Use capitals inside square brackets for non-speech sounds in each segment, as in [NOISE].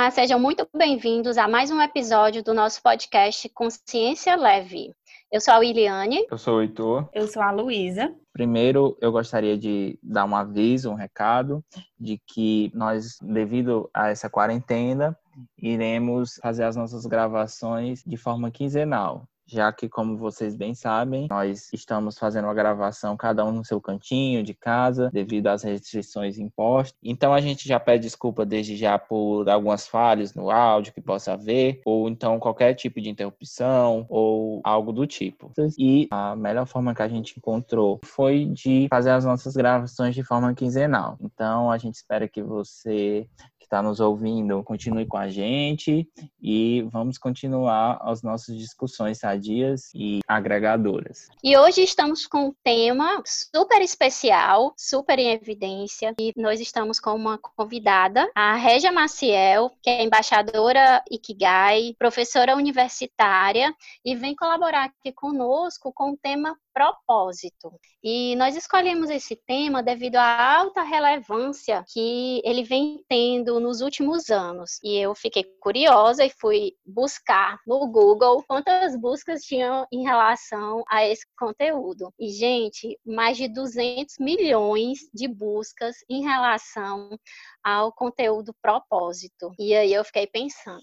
Olá, sejam muito bem-vindos a mais um episódio do nosso podcast Consciência Leve. Eu sou a Williane. Eu sou o Heitor. Eu sou a Luísa. Primeiro, eu gostaria de dar um aviso, um recado, de que nós, devido a essa quarentena, iremos fazer as nossas gravações de forma quinzenal já que, como vocês bem sabem, nós estamos fazendo uma gravação cada um no seu cantinho de casa, devido às restrições impostas. Então, a gente já pede desculpa desde já por algumas falhas no áudio que possa haver, ou então qualquer tipo de interrupção, ou algo do tipo. E a melhor forma que a gente encontrou foi de fazer as nossas gravações de forma quinzenal. Então, a gente espera que você está nos ouvindo, continue com a gente e vamos continuar as nossas discussões sadias e agregadoras. E hoje estamos com um tema super especial, super em evidência, e nós estamos com uma convidada, a Régia Maciel, que é embaixadora Ikigai, professora universitária e vem colaborar aqui conosco com o tema propósito. E nós escolhemos esse tema devido à alta relevância que ele vem tendo nos últimos anos. E eu fiquei curiosa e fui buscar no Google quantas buscas tinham em relação a esse conteúdo. E, gente, mais de 200 milhões de buscas em relação ao conteúdo propósito. E aí eu fiquei pensando,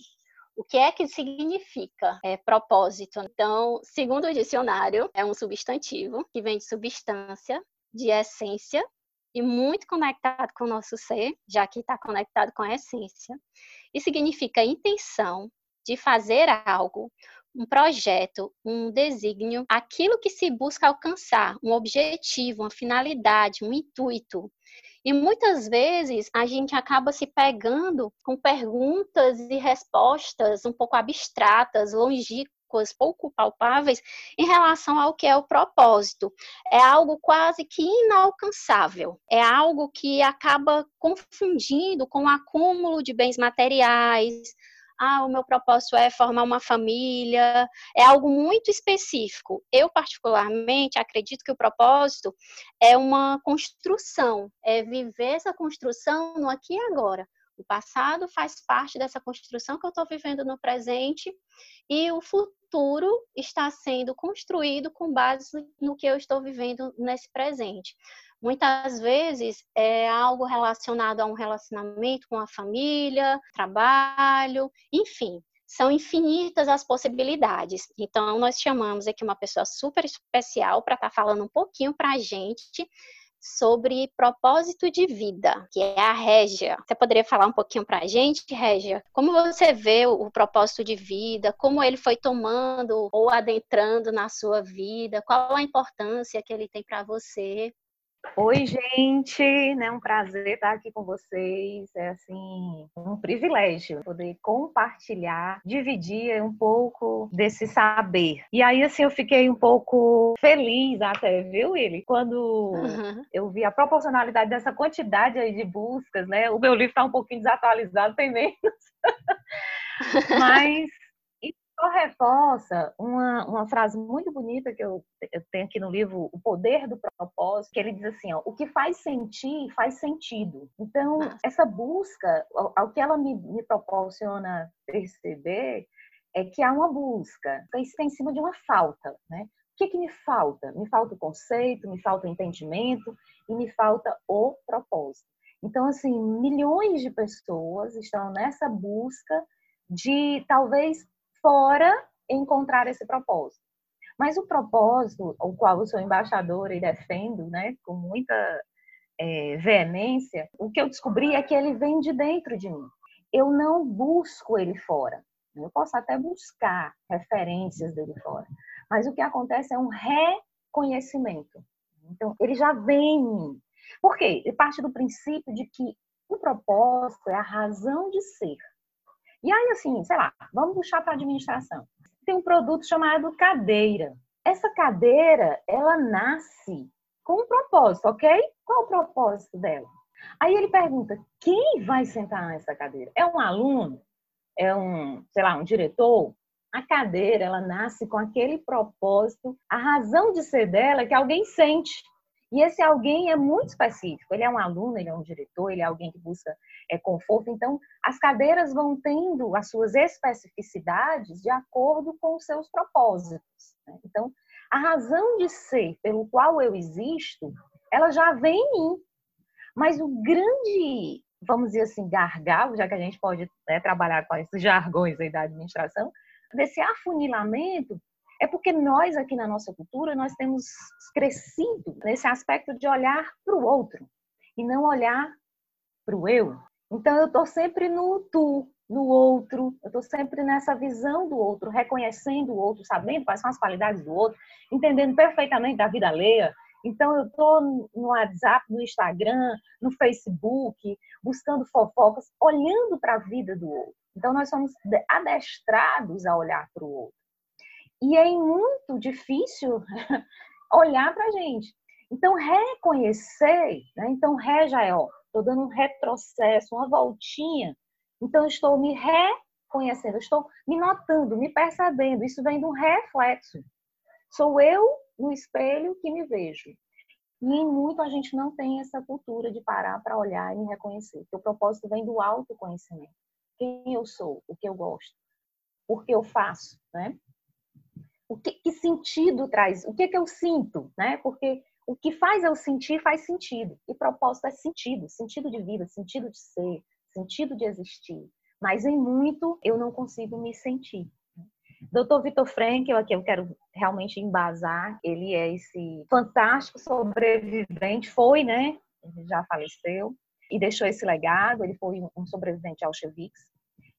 o que é que significa é, propósito? Então, segundo o dicionário, é um substantivo que vem de substância, de essência e muito conectado com o nosso ser, já que está conectado com a essência, e significa intenção de fazer algo, um projeto, um desígnio, aquilo que se busca alcançar, um objetivo, uma finalidade, um intuito. E muitas vezes a gente acaba se pegando com perguntas e respostas um pouco abstratas, longínquas, pouco palpáveis em relação ao que é o propósito. É algo quase que inalcançável. É algo que acaba confundindo com o acúmulo de bens materiais, ah, o meu propósito é formar uma família, é algo muito específico. Eu, particularmente, acredito que o propósito é uma construção, é viver essa construção no aqui e agora. O passado faz parte dessa construção que eu estou vivendo no presente e o futuro está sendo construído com base no que eu estou vivendo nesse presente. Muitas vezes é algo relacionado a um relacionamento com a família, trabalho, enfim, são infinitas as possibilidades. Então, nós chamamos aqui uma pessoa super especial para estar tá falando um pouquinho para a gente sobre propósito de vida, que é a Régia. Você poderia falar um pouquinho para a gente, Régia? Como você vê o propósito de vida? Como ele foi tomando ou adentrando na sua vida? Qual a importância que ele tem para você? Oi, gente, né? Um prazer estar aqui com vocês. É assim um privilégio poder compartilhar, dividir um pouco desse saber. E aí assim eu fiquei um pouco feliz até, viu, Willy? Quando uhum. eu vi a proporcionalidade dessa quantidade aí de buscas, né? O meu livro está um pouquinho desatualizado, tem menos. [LAUGHS] Mas só reforça uma, uma frase muito bonita que eu, eu, tenho aqui no livro, O Poder do Propósito, que ele diz assim, ó, o que faz sentir, faz sentido. Então, essa busca, ao, ao que ela me, me proporciona perceber, é que há uma busca, isso está em cima de uma falta, né? O que, que me falta? Me falta o conceito, me falta o entendimento e me falta o propósito. Então, assim, milhões de pessoas estão nessa busca de talvez fora encontrar esse propósito. Mas o propósito, o qual eu sou embaixadora e defendo, né, com muita é, veemência, o que eu descobri é que ele vem de dentro de mim. Eu não busco ele fora. Eu posso até buscar referências dele fora, mas o que acontece é um reconhecimento. Então, ele já vem em mim. Por quê? Ele parte do princípio de que o propósito é a razão de ser. E aí, assim, sei lá, vamos puxar para a administração. Tem um produto chamado cadeira. Essa cadeira, ela nasce com um propósito, ok? Qual o propósito dela? Aí ele pergunta: quem vai sentar nessa cadeira? É um aluno? É um, sei lá, um diretor? A cadeira, ela nasce com aquele propósito. A razão de ser dela é que alguém sente. E esse alguém é muito específico. Ele é um aluno, ele é um diretor, ele é alguém que busca é, conforto. Então, as cadeiras vão tendo as suas especificidades de acordo com os seus propósitos. Né? Então, a razão de ser pelo qual eu existo, ela já vem em mim. Mas o grande, vamos dizer assim, gargalo, já que a gente pode né, trabalhar com esses [LAUGHS] jargões aí da administração, desse afunilamento é porque nós aqui na nossa cultura nós temos crescido nesse aspecto de olhar para o outro e não olhar para o eu. Então eu estou sempre no tu, no outro, eu estou sempre nessa visão do outro, reconhecendo o outro, sabendo quais são as qualidades do outro, entendendo perfeitamente da vida alheia. Então eu estou no WhatsApp, no Instagram, no Facebook, buscando fofocas, olhando para a vida do outro. Então nós somos adestrados a olhar para o outro. E é muito difícil [LAUGHS] olhar para a gente. Então, reconhecer, né? então, ré já é, ó, estou dando um retrocesso, uma voltinha. Então, estou me reconhecendo, estou me notando, me percebendo. Isso vem de um reflexo. Sou eu no espelho que me vejo. E em muito a gente não tem essa cultura de parar para olhar e me reconhecer. Porque o propósito vem do autoconhecimento. Quem eu sou, o que eu gosto, o que eu faço, né? O que, que sentido traz, o que, é que eu sinto, né? Porque o que faz eu sentir faz sentido. E propósito é sentido, sentido de vida, sentido de ser, sentido de existir. Mas em muito eu não consigo me sentir. Dr. Vitor Frankel, aqui eu quero realmente embasar, ele é esse fantástico sobrevivente, foi, né? Ele já faleceu e deixou esse legado, ele foi um sobrevivente ao Auschwitz.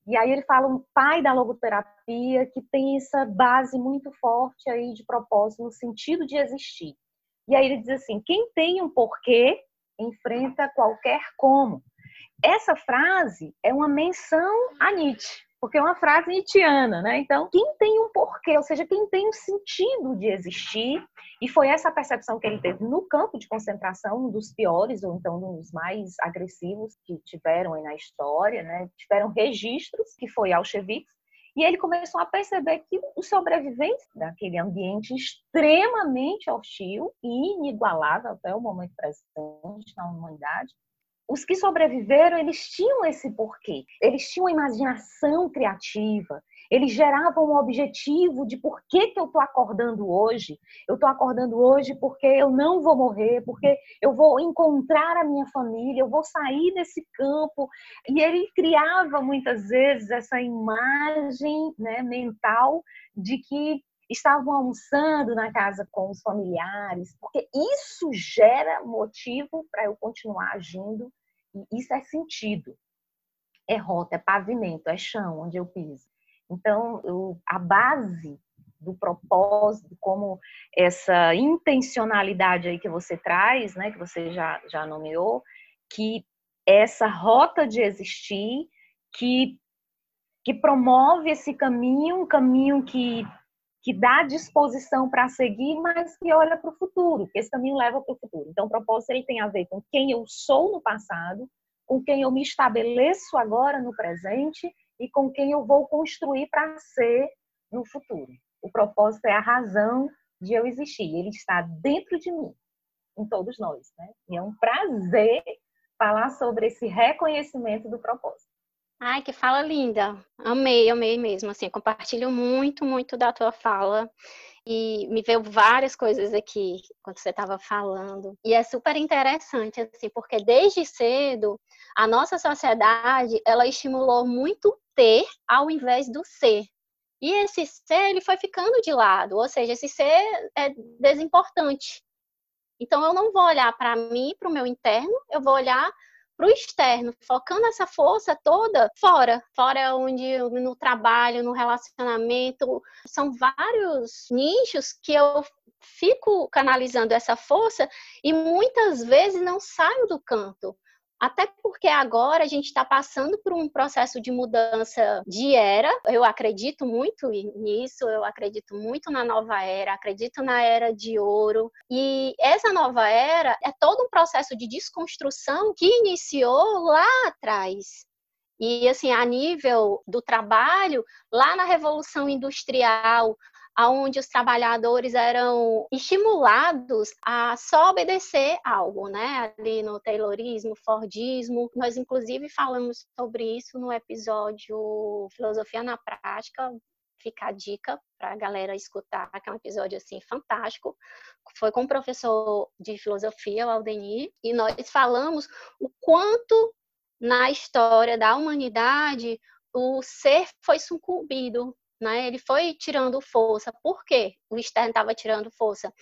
E aí ele fala um pai da logoterapia que tem essa base muito forte aí de propósito no sentido de existir. E aí ele diz assim: quem tem um porquê enfrenta qualquer como. Essa frase é uma menção a Nietzsche porque é uma frase nietzschiana, né? Então, quem tem um porquê, ou seja, quem tem um sentido de existir, e foi essa percepção que ele teve no campo de concentração, um dos piores, ou então um dos mais agressivos que tiveram aí na história, né? Tiveram registros, que foi Auschwitz, e ele começou a perceber que os sobreviventes daquele ambiente extremamente hostil e inigualável até o momento presente na humanidade, os que sobreviveram, eles tinham esse porquê. Eles tinham uma imaginação criativa. Eles geravam um objetivo de por que, que eu estou acordando hoje. Eu estou acordando hoje porque eu não vou morrer, porque eu vou encontrar a minha família, eu vou sair desse campo. E ele criava muitas vezes essa imagem né, mental de que estavam almoçando na casa com os familiares, porque isso gera motivo para eu continuar agindo isso é sentido. É rota, é pavimento, é chão onde eu piso. Então, eu, a base do propósito, como essa intencionalidade aí que você traz, né, que você já, já nomeou, que essa rota de existir, que, que promove esse caminho, um caminho que, que dá disposição para seguir, mas que olha para o futuro, que esse caminho leva para o futuro. Então, o propósito ele tem a ver com quem eu sou no passado, com quem eu me estabeleço agora no presente e com quem eu vou construir para ser no futuro. O propósito é a razão de eu existir. Ele está dentro de mim, em todos nós. Né? E é um prazer falar sobre esse reconhecimento do propósito. Ai, que fala linda. Amei, amei mesmo. Assim, compartilho muito, muito da tua fala e me veio várias coisas aqui quando você estava falando. E é super interessante, assim, porque desde cedo a nossa sociedade ela estimulou muito ter ao invés do ser. E esse ser ele foi ficando de lado, ou seja, esse ser é desimportante. Então eu não vou olhar para mim, para o meu interno, eu vou olhar para o externo, focando essa força toda fora, fora onde no trabalho, no relacionamento, são vários nichos que eu fico canalizando essa força e muitas vezes não saio do canto. Até porque agora a gente está passando por um processo de mudança de era. Eu acredito muito nisso, eu acredito muito na nova era, acredito na era de ouro. E essa nova era é todo um processo de desconstrução que iniciou lá atrás. E assim, a nível do trabalho, lá na Revolução Industrial, onde os trabalhadores eram estimulados a só obedecer algo, né? Ali no Taylorismo, Fordismo. Nós, inclusive, falamos sobre isso no episódio Filosofia na Prática, fica a dica para a galera escutar, que é um episódio assim fantástico. Foi com o professor de filosofia, o Aldenir, e nós falamos o quanto na história da humanidade o ser foi sucumbido, né? Ele foi tirando força. Por quê? O externo estava tirando força.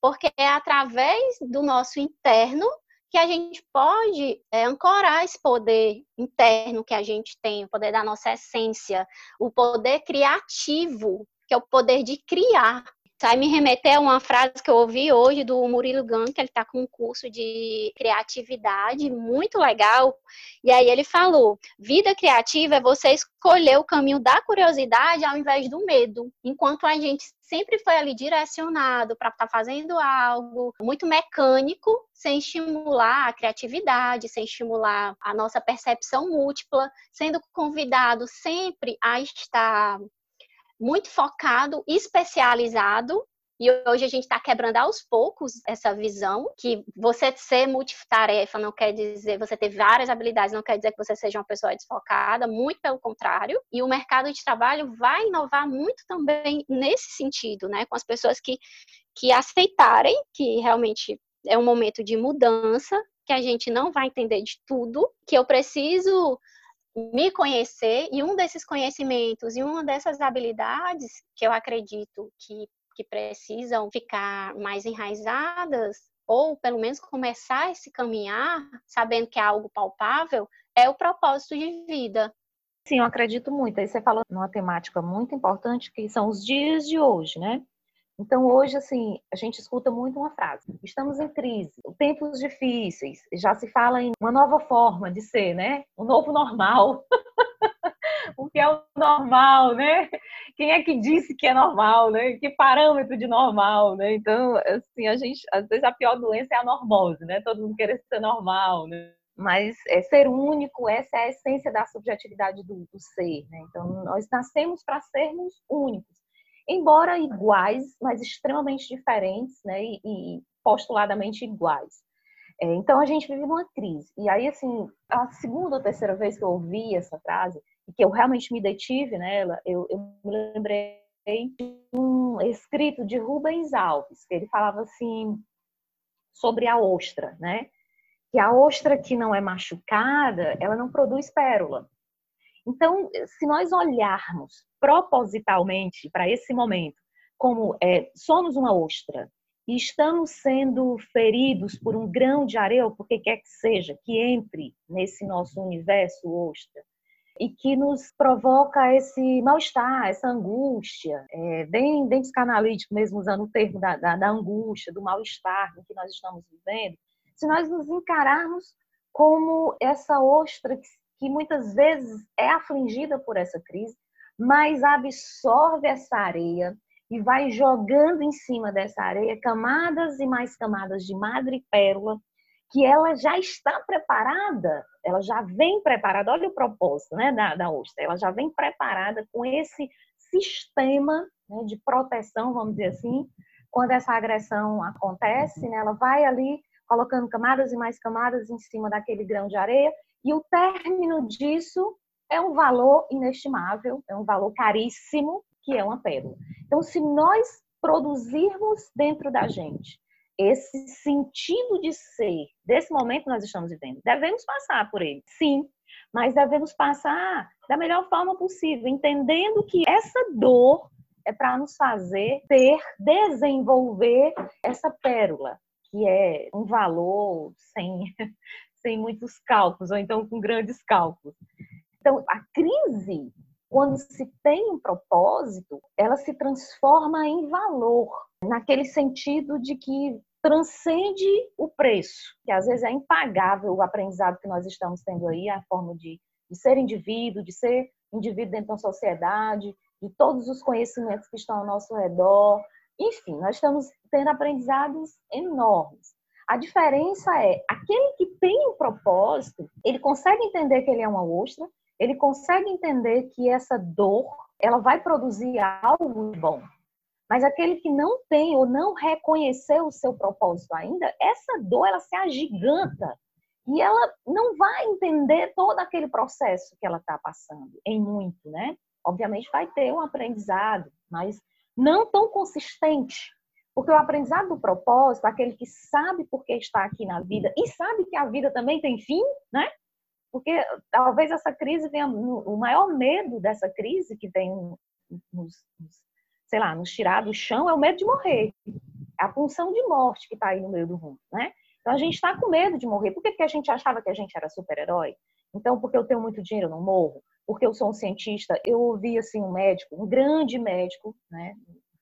Porque é através do nosso interno que a gente pode é, ancorar esse poder interno que a gente tem, o poder da nossa essência, o poder criativo, que é o poder de criar. Sai me remeter a uma frase que eu ouvi hoje do Murilo Gun, que ele está com um curso de criatividade muito legal. E aí ele falou: vida criativa é você escolher o caminho da curiosidade ao invés do medo. Enquanto a gente sempre foi ali direcionado para estar tá fazendo algo muito mecânico, sem estimular a criatividade, sem estimular a nossa percepção múltipla, sendo convidado sempre a estar muito focado, especializado. E hoje a gente está quebrando aos poucos essa visão que você ser multitarefa não quer dizer você ter várias habilidades, não quer dizer que você seja uma pessoa desfocada, muito pelo contrário. E o mercado de trabalho vai inovar muito também nesse sentido, né? Com as pessoas que, que aceitarem que realmente é um momento de mudança, que a gente não vai entender de tudo, que eu preciso me conhecer e um desses conhecimentos e uma dessas habilidades que eu acredito que, que precisam ficar mais enraizadas ou pelo menos começar esse caminhar sabendo que é algo palpável é o propósito de vida. Sim, eu acredito muito. Aí você falou numa temática muito importante que são os dias de hoje, né? Então, hoje, assim, a gente escuta muito uma frase: estamos em crise, tempos difíceis, já se fala em uma nova forma de ser, né? O novo normal. [LAUGHS] o que é o normal, né? Quem é que disse que é normal, né? Que parâmetro de normal, né? Então, assim, a gente, às vezes a pior doença é a normose, né? Todo mundo querer ser normal, né? Mas é, ser único, essa é a essência da subjetividade do, do ser, né? Então, nós nascemos para sermos únicos embora iguais, mas extremamente diferentes, né? E, e postuladamente iguais. É, então a gente vive uma crise. E aí, assim, a segunda ou terceira vez que eu ouvi essa frase, e que eu realmente me detive nela, eu, eu me lembrei de um escrito de Rubens Alves, que ele falava assim sobre a ostra, né? Que a ostra que não é machucada, ela não produz pérola. Então, se nós olharmos propositalmente para esse momento como é, somos uma ostra e estamos sendo feridos por um grão de areia, ou por que quer que seja, que entre nesse nosso universo ostra, e que nos provoca esse mal-estar, essa angústia, é, bem, bem psicanalítico mesmo, usando o termo da, da, da angústia, do mal-estar que nós estamos vivendo, se nós nos encararmos como essa ostra que que muitas vezes é afligida por essa crise, mas absorve essa areia e vai jogando em cima dessa areia camadas e mais camadas de madrepérola, que ela já está preparada, ela já vem preparada, olha o propósito né, da, da ostra, ela já vem preparada com esse sistema né, de proteção, vamos dizer assim, quando essa agressão acontece, né, ela vai ali colocando camadas e mais camadas em cima daquele grão de areia e o término disso é um valor inestimável, é um valor caríssimo, que é uma pérola. Então, se nós produzirmos dentro da gente esse sentido de ser, desse momento que nós estamos vivendo, devemos passar por ele, sim, mas devemos passar da melhor forma possível, entendendo que essa dor é para nos fazer ter, desenvolver essa pérola, que é um valor sem, sem muitos cálculos, ou então com grandes cálculos. Então, a crise, quando se tem um propósito, ela se transforma em valor, naquele sentido de que transcende o preço, que às vezes é impagável o aprendizado que nós estamos tendo aí, a forma de, de ser indivíduo, de ser indivíduo dentro da sociedade, de todos os conhecimentos que estão ao nosso redor. Enfim, nós estamos tendo aprendizados enormes. A diferença é, aquele que tem um propósito, ele consegue entender que ele é uma ostra, ele consegue entender que essa dor, ela vai produzir algo bom. Mas aquele que não tem ou não reconheceu o seu propósito ainda, essa dor ela se agiganta e ela não vai entender todo aquele processo que ela está passando, em muito, né? Obviamente vai ter um aprendizado, mas não tão consistente. Porque o aprendizado do propósito, aquele que sabe por que está aqui na vida e sabe que a vida também tem fim, né? Porque talvez essa crise venha, o maior medo dessa crise que vem nos, sei lá, nos tirar do chão é o medo de morrer. A função de morte que está aí no meio do rumo, né? Então a gente está com medo de morrer. Por que, que a gente achava que a gente era super-herói? Então, porque eu tenho muito dinheiro, eu não morro. Porque eu sou um cientista. Eu ouvi assim um médico, um grande médico, né?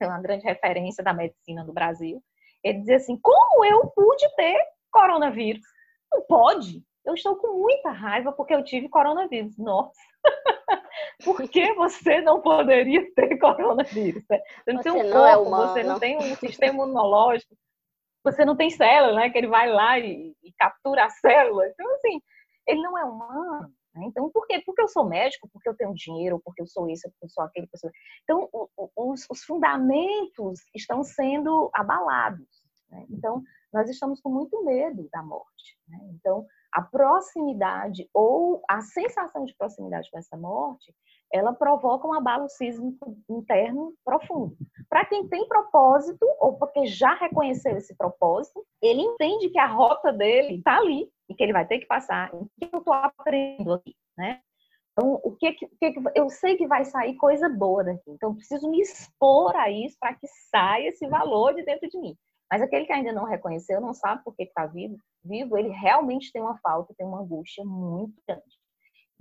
Uma grande referência da medicina do Brasil. Ele dizia assim: como eu pude ter coronavírus? Não pode. Eu estou com muita raiva porque eu tive coronavírus. Nossa! [LAUGHS] Por que [LAUGHS] você não poderia ter coronavírus? Você não você tem um não é corpo, é você não tem um sistema imunológico, você não tem célula, né? Que ele vai lá e, e captura a célula. Então, assim, ele não é humano. Né? Então, por quê? Porque eu sou médico, porque eu tenho dinheiro, porque eu sou isso, porque eu sou aquele. Porque Então, os, os, fundamentos estão sendo abalados. Né? Então, nós estamos com muito medo da morte. Né? Então, a proximidade ou a sensação de proximidade com essa morte, ela provoca um abalo sísmico interno profundo. Para quem tem propósito, ou porque já reconheceu esse propósito, ele entende que a rota dele está ali e que ele vai ter que passar. O que eu estou aprendendo aqui, né? Então, o que, que, que, eu sei que vai sair coisa boa daqui. Então, preciso me expor a isso para que saia esse valor de dentro de mim. Mas aquele que ainda não reconheceu, não sabe por que está vivo, vivo, ele realmente tem uma falta, tem uma angústia muito grande.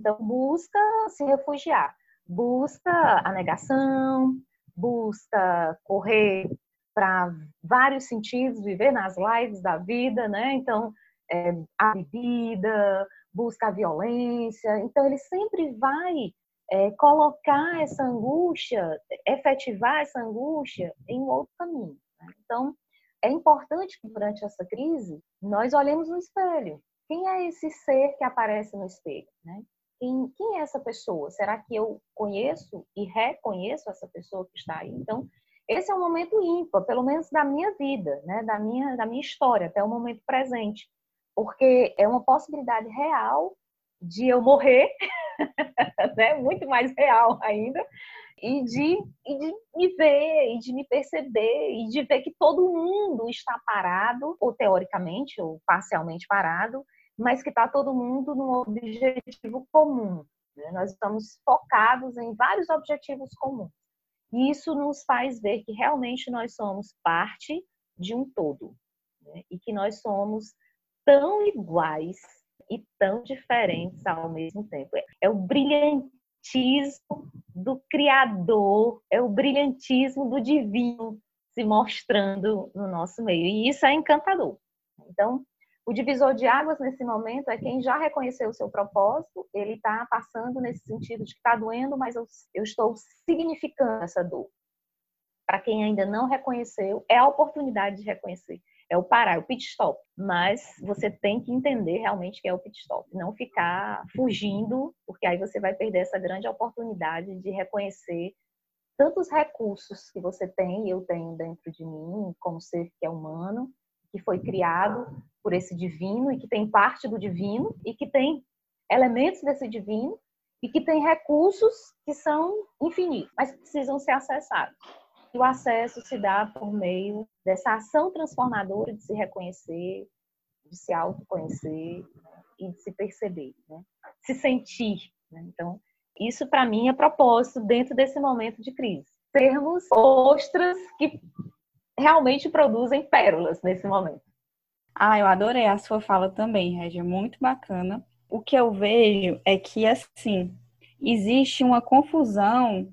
Então, busca se refugiar, busca a negação, busca correr para vários sentidos, viver nas lives da vida, né? Então, é, a bebida, busca a violência. Então, ele sempre vai é, colocar essa angústia, efetivar essa angústia em outro caminho. Né? Então, é importante que durante essa crise nós olhemos no espelho. Quem é esse ser que aparece no espelho? Né? Quem, quem é essa pessoa? Será que eu conheço e reconheço essa pessoa que está aí? Então, esse é um momento ímpar, pelo menos da minha vida, né? da, minha, da minha história, até o momento presente. Porque é uma possibilidade real de eu morrer, [LAUGHS] né? muito mais real ainda, e de, e de me ver, e de me perceber, e de ver que todo mundo está parado, ou teoricamente, ou parcialmente parado, mas que está todo mundo num objetivo comum. Né? Nós estamos focados em vários objetivos comuns. E isso nos faz ver que realmente nós somos parte de um todo. Né? E que nós somos tão iguais e tão diferentes ao mesmo tempo. É o brilhante brilhantismo do Criador, é o brilhantismo do divino se mostrando no nosso meio. E isso é encantador. Então, o divisor de águas nesse momento é quem já reconheceu o seu propósito, ele está passando nesse sentido de que está doendo, mas eu, eu estou significando essa dor. Para quem ainda não reconheceu, é a oportunidade de reconhecer é o parar, é o pit stop. Mas você tem que entender realmente que é o pit stop, não ficar fugindo, porque aí você vai perder essa grande oportunidade de reconhecer tantos recursos que você tem eu tenho dentro de mim, como ser que é humano, que foi criado por esse divino e que tem parte do divino e que tem elementos desse divino e que tem recursos que são infinitos, mas precisam ser acessados. E o acesso se dá por meio dessa ação transformadora de se reconhecer, de se autoconhecer e de se perceber, né? se sentir. Né? Então, isso para mim é propósito dentro desse momento de crise. Termos ostras que realmente produzem pérolas nesse momento. Ah, eu adorei a sua fala também, Regia, muito bacana. O que eu vejo é que, assim, existe uma confusão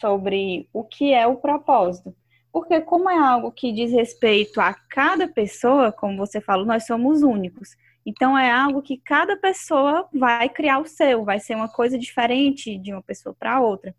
sobre o que é o propósito. Porque como é algo que diz respeito a cada pessoa, como você falou, nós somos únicos. Então é algo que cada pessoa vai criar o seu, vai ser uma coisa diferente de uma pessoa para outra.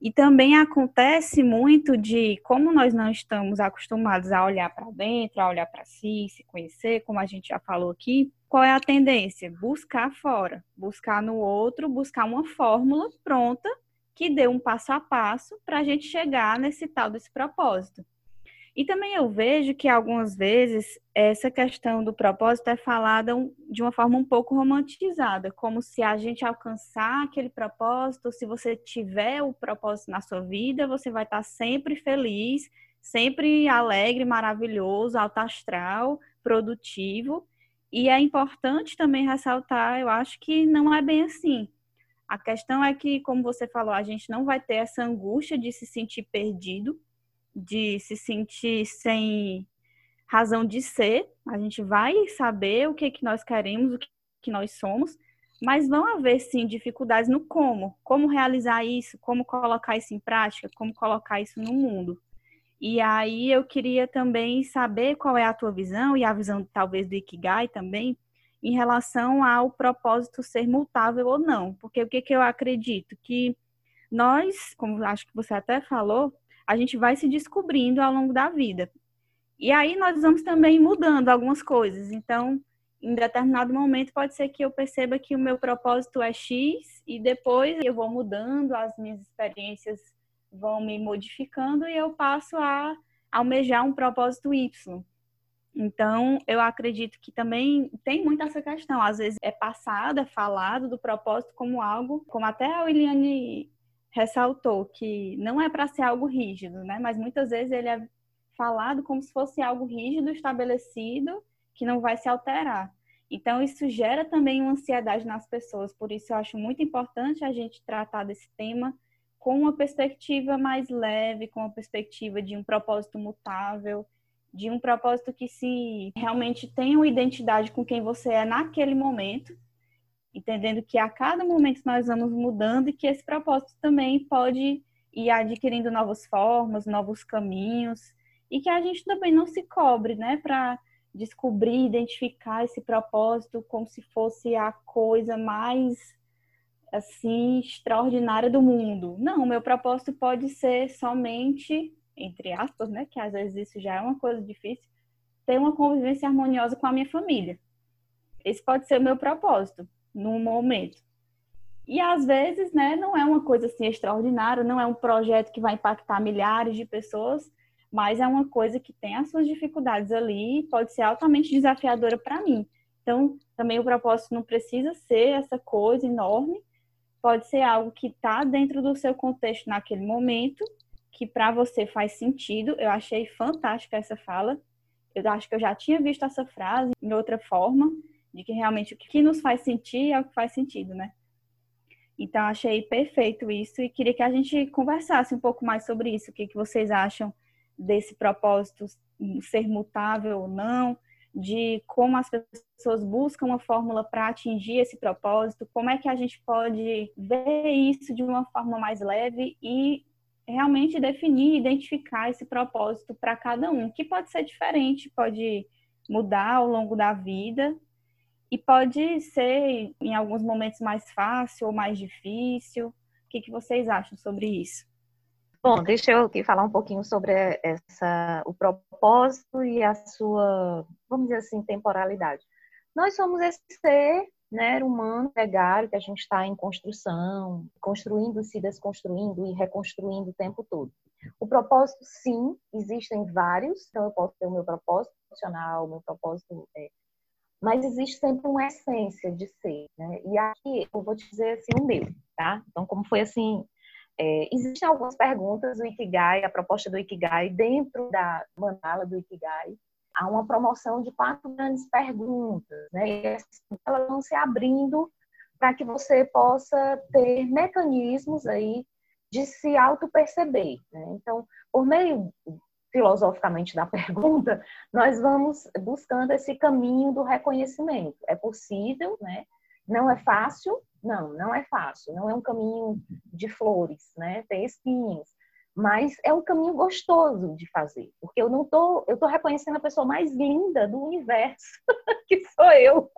E também acontece muito de como nós não estamos acostumados a olhar para dentro, a olhar para si, se conhecer, como a gente já falou aqui, qual é a tendência? Buscar fora, buscar no outro, buscar uma fórmula pronta que dê um passo a passo para a gente chegar nesse tal desse propósito. E também eu vejo que algumas vezes essa questão do propósito é falada de uma forma um pouco romantizada, como se a gente alcançar aquele propósito, se você tiver o propósito na sua vida, você vai estar sempre feliz, sempre alegre, maravilhoso, alto astral, produtivo. E é importante também ressaltar, eu acho que não é bem assim. A questão é que, como você falou, a gente não vai ter essa angústia de se sentir perdido, de se sentir sem razão de ser. A gente vai saber o que, que nós queremos, o que, que nós somos, mas vão haver sim dificuldades no como, como realizar isso, como colocar isso em prática, como colocar isso no mundo. E aí eu queria também saber qual é a tua visão e a visão talvez do Ikigai também em relação ao propósito ser multável ou não, porque o que, que eu acredito que nós, como acho que você até falou, a gente vai se descobrindo ao longo da vida. E aí nós vamos também mudando algumas coisas. Então, em determinado momento pode ser que eu perceba que o meu propósito é X e depois eu vou mudando, as minhas experiências vão me modificando e eu passo a almejar um propósito Y. Então, eu acredito que também tem muito essa questão. Às vezes é passado, é falado do propósito como algo, como até a Williane ressaltou, que não é para ser algo rígido, né? Mas muitas vezes ele é falado como se fosse algo rígido, estabelecido, que não vai se alterar. Então, isso gera também uma ansiedade nas pessoas. Por isso, eu acho muito importante a gente tratar desse tema com uma perspectiva mais leve, com uma perspectiva de um propósito mutável, de um propósito que se realmente tenha uma identidade com quem você é naquele momento entendendo que a cada momento nós vamos mudando e que esse propósito também pode ir adquirindo novas formas, novos caminhos e que a gente também não se cobre, né, para descobrir, identificar esse propósito como se fosse a coisa mais assim extraordinária do mundo. Não, meu propósito pode ser somente, entre aspas, né, que às vezes isso já é uma coisa difícil, ter uma convivência harmoniosa com a minha família. Esse pode ser o meu propósito no momento. E às vezes, né, não é uma coisa assim extraordinária, não é um projeto que vai impactar milhares de pessoas, mas é uma coisa que tem as suas dificuldades ali, pode ser altamente desafiadora para mim. Então, também o propósito não precisa ser essa coisa enorme, pode ser algo que está dentro do seu contexto naquele momento, que para você faz sentido. Eu achei fantástica essa fala. Eu acho que eu já tinha visto essa frase em outra forma, de que realmente o que nos faz sentir é o que faz sentido, né? Então, achei perfeito isso e queria que a gente conversasse um pouco mais sobre isso. O que, que vocês acham desse propósito ser mutável ou não, de como as pessoas buscam uma fórmula para atingir esse propósito, como é que a gente pode ver isso de uma forma mais leve e realmente definir, identificar esse propósito para cada um, que pode ser diferente, pode mudar ao longo da vida, e pode ser, em alguns momentos, mais fácil ou mais difícil. O que, que vocês acham sobre isso? Bom, deixa eu aqui falar um pouquinho sobre essa, o propósito e a sua, vamos dizer assim, temporalidade. Nós somos esse ser né, humano, gregário, que a gente está em construção, construindo, se desconstruindo e reconstruindo o tempo todo. O propósito, sim, existem vários, então eu posso ter o meu propósito profissional, o meu propósito é, mas existe sempre uma essência de ser, né? E aqui eu vou te dizer assim o meu, tá? Então, como foi assim, é, existem algumas perguntas do Ikigai, a proposta do Ikigai, dentro da mandala do Ikigai, há uma promoção de quatro grandes perguntas, né? E elas vão se abrindo para que você possa ter mecanismos aí de se auto-perceber. Né? Então, por meio filosoficamente da [LAUGHS] pergunta, nós vamos buscando esse caminho do reconhecimento. É possível, né? Não é fácil? Não, não é fácil. Não é um caminho de flores, né? Tem espinhos. Mas é um caminho gostoso de fazer, porque eu não tô, eu tô reconhecendo a pessoa mais linda do universo, [LAUGHS] que sou eu.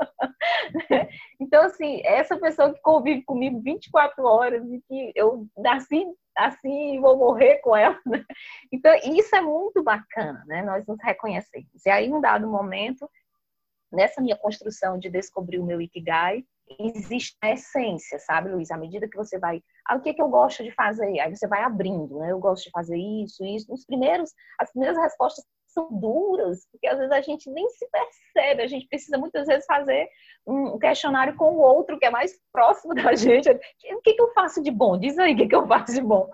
então assim, essa pessoa que convive comigo 24 horas e que eu nasci assim vou morrer com ela. Né? Então, isso é muito bacana, né? Nós nos reconhecemos. E aí, em um dado momento, nessa minha construção de descobrir o meu Ikigai, existe a essência, sabe, Luiz? À medida que você vai. Ah, o que, é que eu gosto de fazer? Aí você vai abrindo, né? Eu gosto de fazer isso, isso. Os primeiros, as primeiras respostas são duras, porque às vezes a gente nem se percebe, a gente precisa muitas vezes fazer um questionário com o outro que é mais próximo da [LAUGHS] gente. O que, que eu faço de bom? Diz aí o que, que eu faço de bom.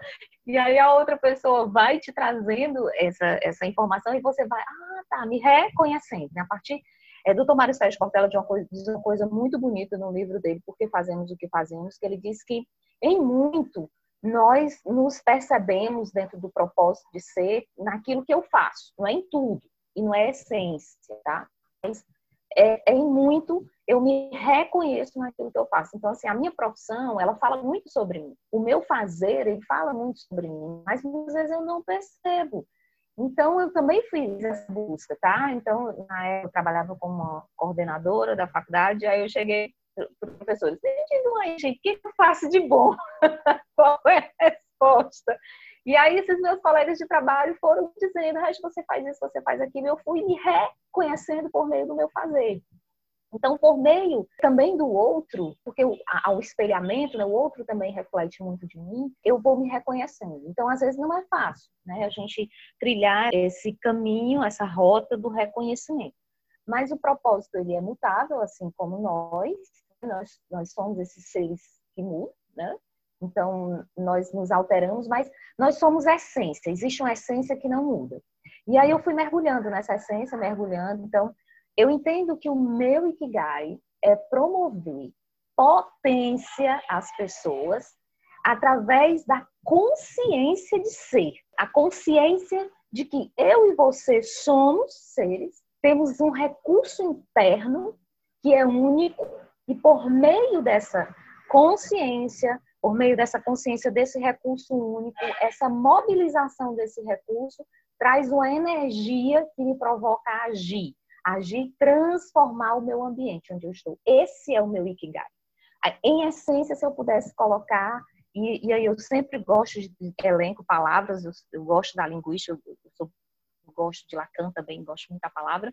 E aí a outra pessoa vai te trazendo essa, essa informação e você vai, ah, tá, me reconhecendo. Né? A partir é, do Tomário Sérgio Portela de uma coisa, diz uma coisa muito bonita no livro dele, Porque Fazemos o que Fazemos, que ele diz que, em muito, nós nos percebemos dentro do propósito de ser naquilo que eu faço, não é em tudo, e não é essência, tá? Mas é, é, em muito eu me reconheço naquilo que eu faço. Então, assim, a minha profissão, ela fala muito sobre mim. O meu fazer, ele fala muito sobre mim, mas muitas vezes eu não percebo. Então, eu também fiz essa busca, tá? Então, na época, eu trabalhava como coordenadora da faculdade, aí eu cheguei para os professores, me digam aí, gente, o que eu faço de bom? [LAUGHS] Qual é a resposta? E aí, esses meus colegas de trabalho foram dizendo, você faz isso, você faz aquilo, eu fui me reconhecendo por meio do meu fazer. Então, por meio também do outro, porque ao espelhamento, né, o outro também reflete muito de mim, eu vou me reconhecendo. Então, às vezes não é fácil, né, a gente trilhar esse caminho, essa rota do reconhecimento. Mas o propósito ele é mutável, assim como nós. Nós, nós somos esses seres que mudam, né? Então, nós nos alteramos, mas nós somos essência. Existe uma essência que não muda. E aí eu fui mergulhando nessa essência, mergulhando. Então, eu entendo que o meu Ikigai é promover potência às pessoas através da consciência de ser. A consciência de que eu e você somos seres, temos um recurso interno que é único e por meio dessa consciência, por meio dessa consciência desse recurso único, essa mobilização desse recurso traz uma energia que me provoca a agir agir, transformar o meu ambiente onde eu estou. Esse é o meu Ikigai. Em essência, se eu pudesse colocar, e, aí eu sempre gosto de elenco palavras, eu, eu gosto da linguística, eu, eu, sou, eu, gosto de Lacan também, gosto muito da palavra.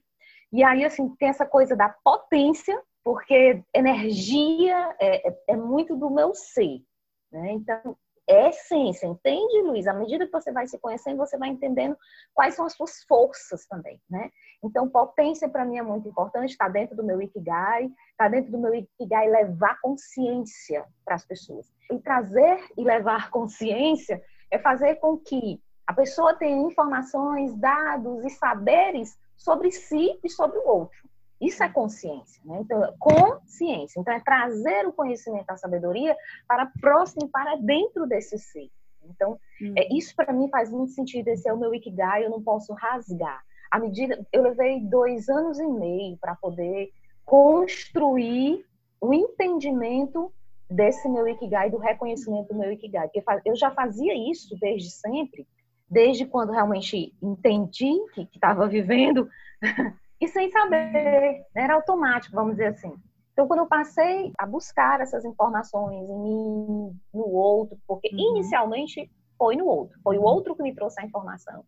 E aí, assim, tem essa coisa da potência, porque energia é, é, é muito do meu ser. Né? Então, é essência, entende, Luiz? À medida que você vai se conhecendo, você vai entendendo quais são as suas forças também, né? Então, potência para mim é muito importante, está dentro do meu Ikigai, está dentro do meu Ikigai levar consciência para as pessoas. E trazer e levar [LAUGHS] consciência é fazer com que a pessoa tenha informações, dados e saberes sobre si e sobre o outro. Isso é consciência, né? Então, é consciência. Então, é trazer o conhecimento, a sabedoria para próximo, para dentro desse ser. Então, hum. é, isso para mim faz muito sentido. Esse é o meu Ikigai, eu não posso rasgar. À medida, eu levei dois anos e meio para poder construir o entendimento desse meu Ikigai, do reconhecimento do meu Ikigai. Porque eu já fazia isso desde sempre, desde quando realmente entendi que estava vivendo [LAUGHS] e sem saber, né? era automático, vamos dizer assim. Então, quando eu passei a buscar essas informações em mim, no outro, porque uhum. inicialmente foi no outro, foi o outro que me trouxe a informação.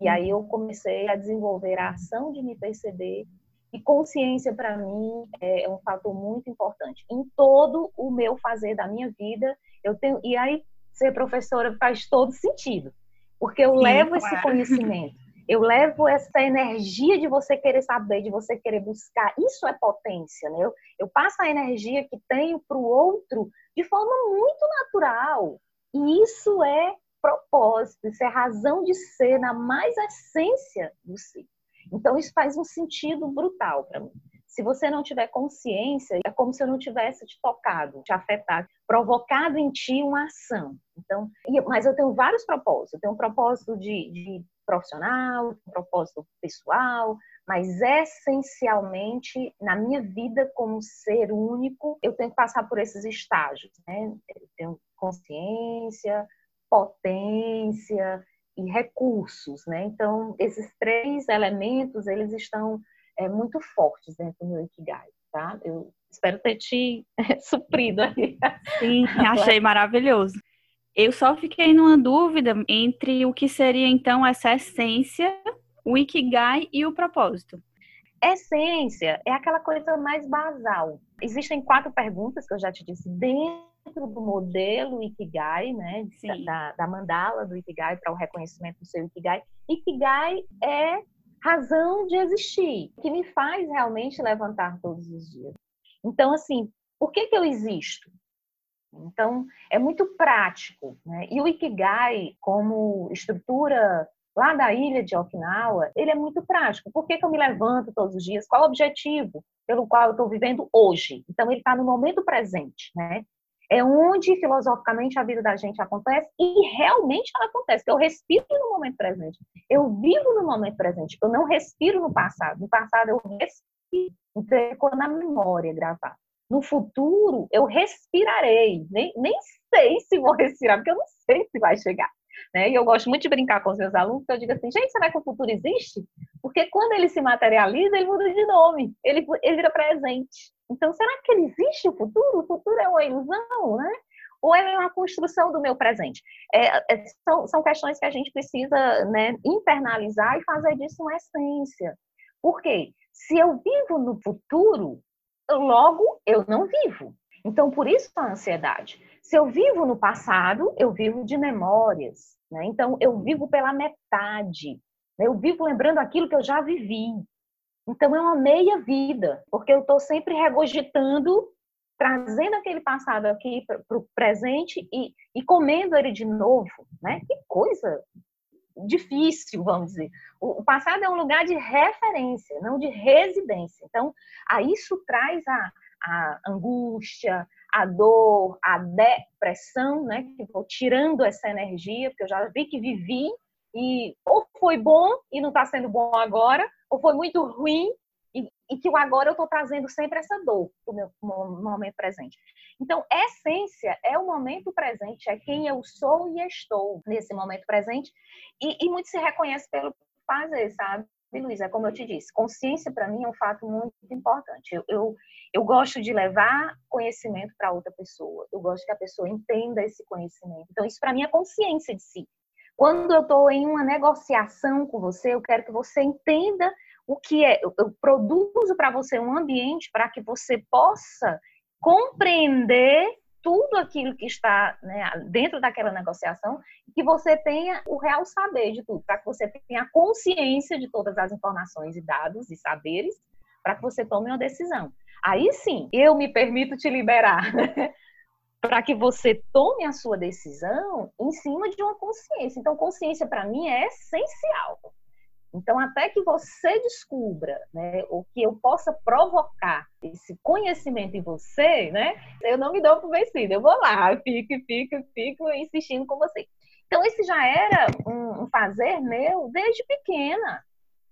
E aí eu comecei a desenvolver a ação de me perceber e consciência para mim é um fator muito importante em todo o meu fazer da minha vida. Eu tenho e aí ser professora faz todo sentido, porque eu Sim, levo claro. esse conhecimento eu levo essa energia de você querer saber, de você querer buscar. Isso é potência, né? Eu, eu passo a energia que tenho para o outro de forma muito natural. E isso é propósito, isso é razão de ser na mais essência do ser. Então, isso faz um sentido brutal para mim. Se você não tiver consciência, é como se eu não tivesse te tocado, te afetado, provocado em ti uma ação. Então, mas eu tenho vários propósitos. Eu tenho um propósito de, de profissional, um propósito pessoal, mas essencialmente na minha vida como ser único, eu tenho que passar por esses estágios, né? Eu tenho consciência, potência e recursos, né? Então, esses três elementos, eles estão é, muito fortes dentro do meu Ikigai, tá? Eu espero ter te [LAUGHS] suprido aí. Sim, achei maravilhoso. Eu só fiquei numa dúvida entre o que seria então essa essência, o Ikigai e o propósito. essência é aquela coisa mais basal. Existem quatro perguntas que eu já te disse dentro do modelo Ikigai, né, da, da mandala do Ikigai para o reconhecimento do seu Ikigai. Ikigai é razão de existir, que me faz realmente levantar todos os dias. Então, assim, por que, que eu existo? Então, é muito prático. Né? E o Ikigai, como estrutura lá da ilha de Okinawa, ele é muito prático. Por que, que eu me levanto todos os dias? Qual o objetivo pelo qual eu estou vivendo hoje? Então, ele está no momento presente, né? É onde, filosoficamente, a vida da gente acontece e realmente ela acontece. Eu respiro no momento presente. Eu vivo no momento presente. Eu não respiro no passado. No passado, eu respiro. Então, ficou na memória gravada. No futuro, eu respirarei. Nem, nem sei se vou respirar, porque eu não sei se vai chegar. Né? E eu gosto muito de brincar com os meus alunos, que eu digo assim, gente, será que o futuro existe? Porque quando ele se materializa, ele muda de nome, ele, ele vira presente. Então, será que ele existe o futuro? O futuro é uma ilusão, né? Ou é uma construção do meu presente? É, é, são, são questões que a gente precisa né, internalizar e fazer disso uma essência. Por quê? Se eu vivo no futuro, logo eu não vivo. Então, por isso a ansiedade. Se eu vivo no passado, eu vivo de memórias. Né? Então, eu vivo pela metade. Né? Eu vivo lembrando aquilo que eu já vivi. Então, é uma meia vida, porque eu estou sempre regurgitando, trazendo aquele passado aqui para o presente e, e comendo ele de novo. Né? Que coisa difícil, vamos dizer. O, passado é um lugar de referência, não de residência. Então, a isso traz a, a angústia, a dor, a depressão, né? Que vou tirando essa energia, porque eu já vi que vivi e ou foi bom e não está sendo bom agora, ou foi muito ruim e, que o agora eu estou trazendo sempre essa dor para o meu momento presente. Então, essência é o momento presente, é quem eu sou e estou nesse momento presente e, e muito se reconhece pelo fazer, sabe? Luísa, como eu te disse, consciência para mim é um fato muito importante. Eu, eu, eu gosto de levar conhecimento para outra pessoa. Eu gosto que a pessoa entenda esse conhecimento. Então, isso para mim é consciência de si. Quando eu estou em uma negociação com você, eu quero que você entenda o que é. Eu, produzo para você um ambiente para que você possa compreender tudo aquilo que está né, dentro daquela negociação e que você tenha o real saber de tudo, para que você tenha consciência de todas as informações e dados e saberes, para que você tome uma decisão. Aí sim, eu me permito te liberar. [LAUGHS] para que você tome a sua decisão em cima de uma consciência. Então, consciência para mim é essencial. Então, até que você descubra, né, o que eu possa provocar esse conhecimento em você, né, eu não me dou por vencida, eu vou lá, fico, fico, fico insistindo com você. Então, esse já era um, um fazer meu desde pequena.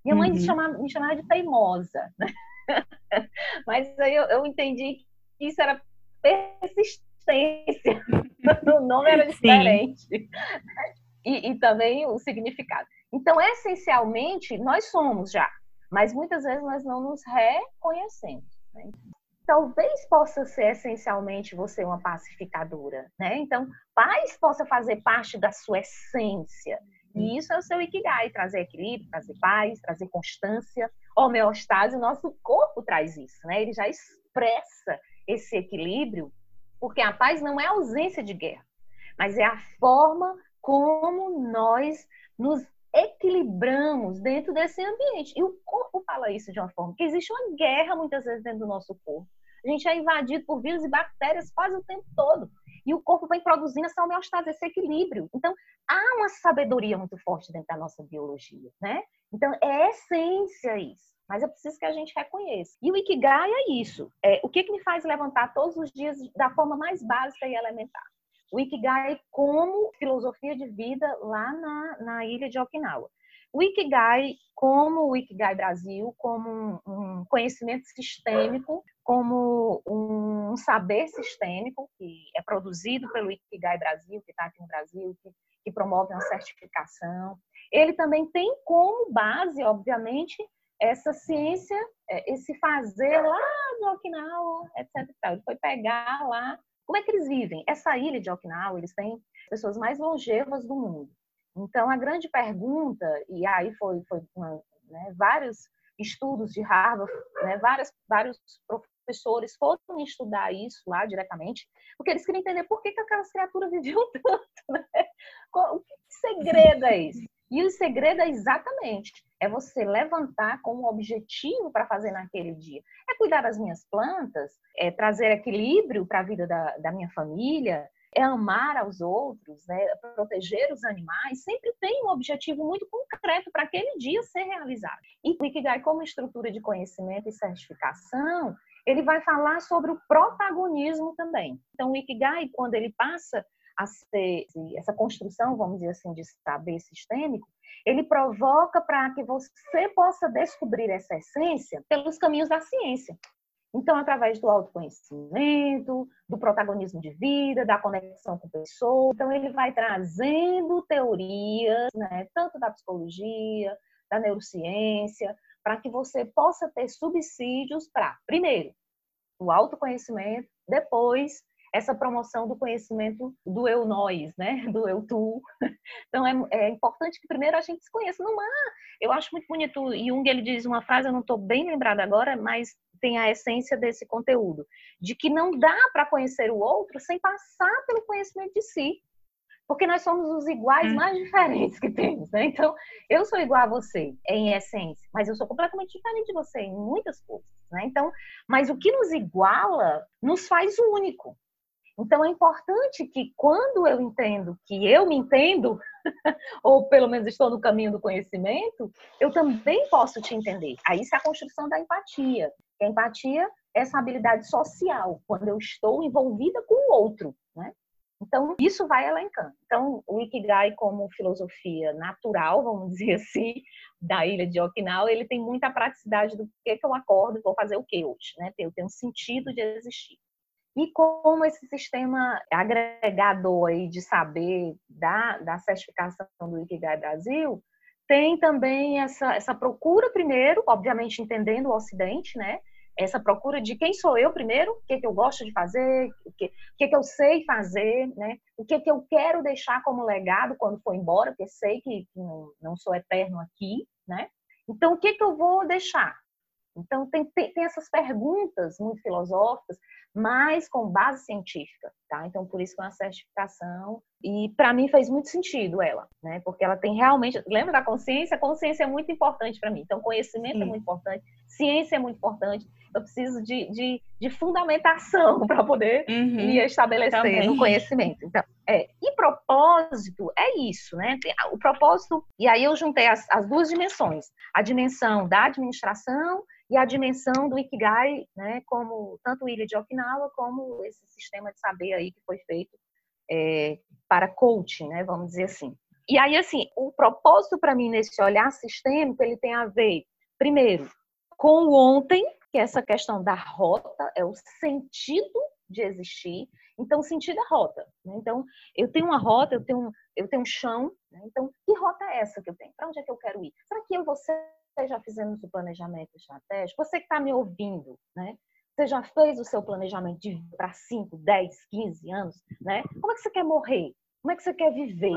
Minha mãe uhum. me, chamava, me chamava de teimosa, né? [LAUGHS] Mas aí eu, eu entendi que isso era persistência, [LAUGHS] o nome era diferente. E, e também o significado. Então, essencialmente, nós somos já, mas muitas vezes nós não nos reconhecemos. Né? Talvez possa ser essencialmente você uma pacificadora, né? Então, paz possa fazer parte da sua essência. E isso é o seu Ikigai, trazer equilíbrio, trazer paz, trazer constância, homeostase. O nosso corpo traz isso, né? Ele já expressa esse equilíbrio, porque a paz não é ausência de guerra, mas é a forma como nós nos equilibramos dentro desse ambiente. E o corpo fala isso de uma forma que existe uma guerra muitas vezes dentro do nosso corpo. A gente é invadido por vírus e bactérias quase o tempo todo. E o corpo vem produzindo essa homeostase, esse equilíbrio. Então, há uma sabedoria muito forte dentro da nossa biologia, né? Então, é essência isso. Mas eu preciso que a gente reconheça. E o Ikigai é isso. É, o que, que me faz levantar todos os dias da forma mais básica e elementar? O Ikigai como filosofia de vida lá na, na ilha de Okinawa. O Ikigai como o Ikigai Brasil, como um conhecimento sistêmico, como um saber sistêmico que é produzido pelo Ikigai Brasil, que está aqui no Brasil, que, que promove uma certificação. Ele também tem como base, obviamente, essa ciência, é, esse fazer lá de Okinawa, etc. Ele foi pegar lá como é que eles vivem? Essa ilha de Okinawa, eles têm pessoas mais longevas do mundo. Então, a grande pergunta, e aí foi, foi uma, né, vários estudos de Harvard, né, várias, vários professores foram estudar isso lá diretamente, porque eles queriam entender por que, que aquelas criaturas [LAUGHS] viviam tanto, né? Qual, que segredo é esse? E o segredo é exatamente, é você levantar com um objetivo para fazer naquele dia. É cuidar das minhas plantas, é trazer equilíbrio para a vida da, da minha família, é amar aos outros, né? proteger os animais, sempre tem um objetivo muito concreto para aquele dia ser realizado. E o Ikigai, como estrutura de conhecimento e certificação, ele vai falar sobre o protagonismo também. Então, o Ikigai, quando ele passa a ser essa construção, vamos dizer assim, de saber sistêmico, ele provoca para que você possa descobrir essa essência pelos caminhos da ciência. Então, através do autoconhecimento, do protagonismo de vida, da conexão com pessoas. Então, ele vai trazendo teorias, né, tanto da psicologia, da neurociência, para que você possa ter subsídios para, primeiro, o autoconhecimento, depois essa promoção do conhecimento do eu nós, né? [LAUGHS] Do eu tu. Então é, é, importante que primeiro a gente se conheça. Não há, eu acho muito bonito. Jung ele diz uma frase, eu não estou bem lembrada agora, mas tem a essência desse conteúdo, de que não dá para conhecer o outro sem passar pelo conhecimento de si. Porque nós somos os iguais hum. mais diferentes que temos, né? Então, eu sou igual a você em essência, mas eu sou completamente diferente de você em muitas coisas, né? Então, mas o que nos iguala nos faz único. Então, é importante que quando eu entendo que eu me entendo, [LAUGHS] ou pelo menos estou no caminho do conhecimento, eu também posso te entender. Aí isso é a construção da empatia. A empatia é essa habilidade social, quando eu estou envolvida com o outro, né? Então, isso vai elencando. Então, o Ikigai, como filosofia natural, vamos [LAUGHS] dizer assim, da ilha de Okinawa, ele tem muita praticidade do que, que eu acordo, vou fazer o que hoje, né? Eu tenho um sentido de existir. E como esse sistema agregador aí de saber da, da certificação do Ikigai Brasil tem também essa, essa procura primeiro, obviamente entendendo o Ocidente, né? Essa procura de quem sou eu primeiro, o que, que eu gosto de fazer, o que, o que, que eu sei fazer, né? O que, que eu quero deixar como legado quando for embora, porque sei que, que não, não sou eterno aqui, né? Então, o que, que eu vou deixar? Então, tem, tem, tem, essas perguntas muito filosóficas, mas com base científica, tá? Então, por isso que é uma certificação. E, para mim, fez muito sentido ela, né? Porque ela tem realmente... Lembra da consciência? A consciência é muito importante para mim. Então, conhecimento é Sim. é muito importante, ciência é muito importante. Eu preciso de, de, de fundamentação [LAUGHS] para poder uhum. ir estabelecendo o conhecimento. Então, é. E propósito é isso, né? O propósito... E aí eu juntei as, as duas dimensões. A dimensão da administração e a dimensão do Ikigai, né, como tanto Ilha de Okinawa como esse sistema de saber aí que foi feito é, para coaching, né, vamos dizer assim. E aí, assim, o propósito para mim nesse olhar sistêmico, ele tem a ver, primeiro, com o ontem, que é essa questão da rota, é o sentido de existir. Então, sentido é rota. Né? Então, eu tenho uma rota, eu tenho, eu tenho um chão. Né? Então, que rota é essa que eu tenho? Para onde é que eu quero ir? Será que eu vou ser já fizemos o planejamento estratégico, você que está me ouvindo, né? Você já fez o seu planejamento de para 5, 10, 15 anos, né? Como é que você quer morrer? Como é que você quer viver?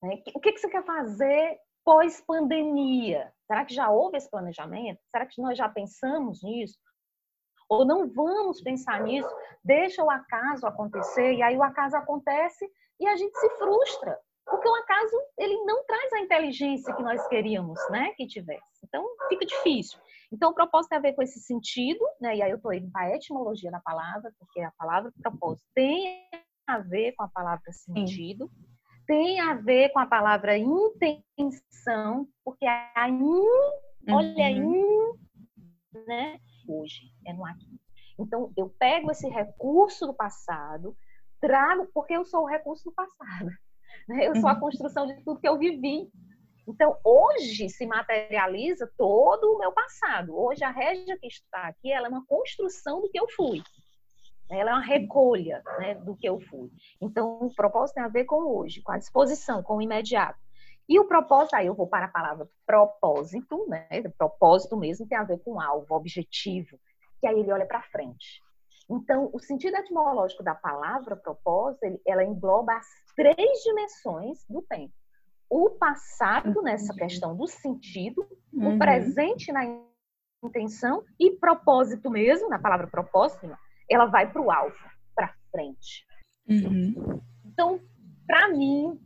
Né? O que, que você quer fazer pós-pandemia? Será que já houve esse planejamento? Será que nós já pensamos nisso? Ou não vamos pensar nisso? Deixa o acaso acontecer, e aí o acaso acontece e a gente se frustra. Porque o acaso, ele não traz a inteligência que nós queríamos, né, que tivesse. Então, fica difícil. Então, o propósito tem a ver com esse sentido, né, e aí eu estou indo para a etimologia da palavra, porque a palavra propósito tem a ver com a palavra sentido, Sim. Tem a ver com a palavra intenção, porque a in, uhum. olha, in, né, hoje, é no aqui. Então, eu pego esse recurso do passado, trago, porque eu sou o recurso do passado. [LAUGHS] Né? Eu sou a uhum. construção de tudo que eu vivi. Então, hoje se materializa todo o meu passado. Hoje, a régia que está aqui, ela é uma construção do que eu fui. Ela é uma recolha né, do que eu fui. Então, o propósito tem a ver com hoje, com a disposição, com o imediato. E o propósito, aí eu vou para a palavra propósito, né? Propósito mesmo tem a ver com alvo, objetivo, que aí ele olha para frente. Então, o sentido etimológico da palavra propósito, ela engloba as três dimensões do tempo. O passado, nessa questão do sentido, uhum. o presente na intenção e propósito mesmo, na palavra propósito, ela vai para o alvo, para frente. Uhum. Então, para mim,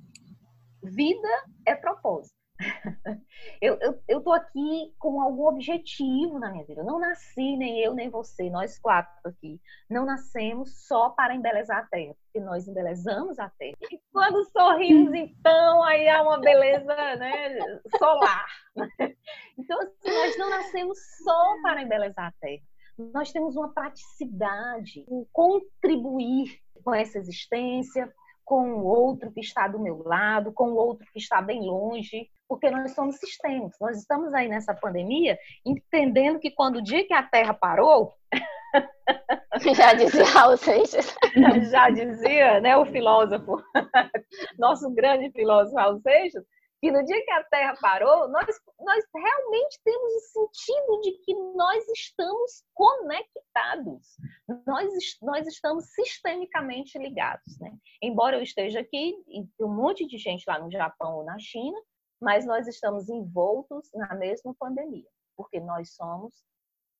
vida é propósito. [LAUGHS] eu, eu, eu tô aqui com algum objetivo na minha vida. Eu não nasci, nem eu, nem você, nós quatro aqui. Não nascemos só para embelezar a terra, porque nós embelezamos a terra. E quando sorrimos, então, aí há uma beleza né, solar. [LAUGHS] Então, assim, nós não nascemos só para embelezar a terra. Nós temos uma praticidade em contribuir com essa existência, com o outro que está do meu lado, com o outro que está bem longe, porque nós somos sistemas. Nós estamos aí nessa pandemia entendendo que quando o dia que a Terra parou. [LAUGHS] Já dizia Raul Seixas. [LAUGHS] Já dizia, né, o filósofo, [LAUGHS] nosso grande filósofo Raul Seixas, que no dia que a Terra parou, nós, nós realmente temos o sentido de que nós estamos conectados, nós, nós estamos sistemicamente ligados. Né? Embora eu esteja aqui e tem um monte de gente lá no Japão ou na China, mas nós estamos envoltos na mesma pandemia, porque nós somos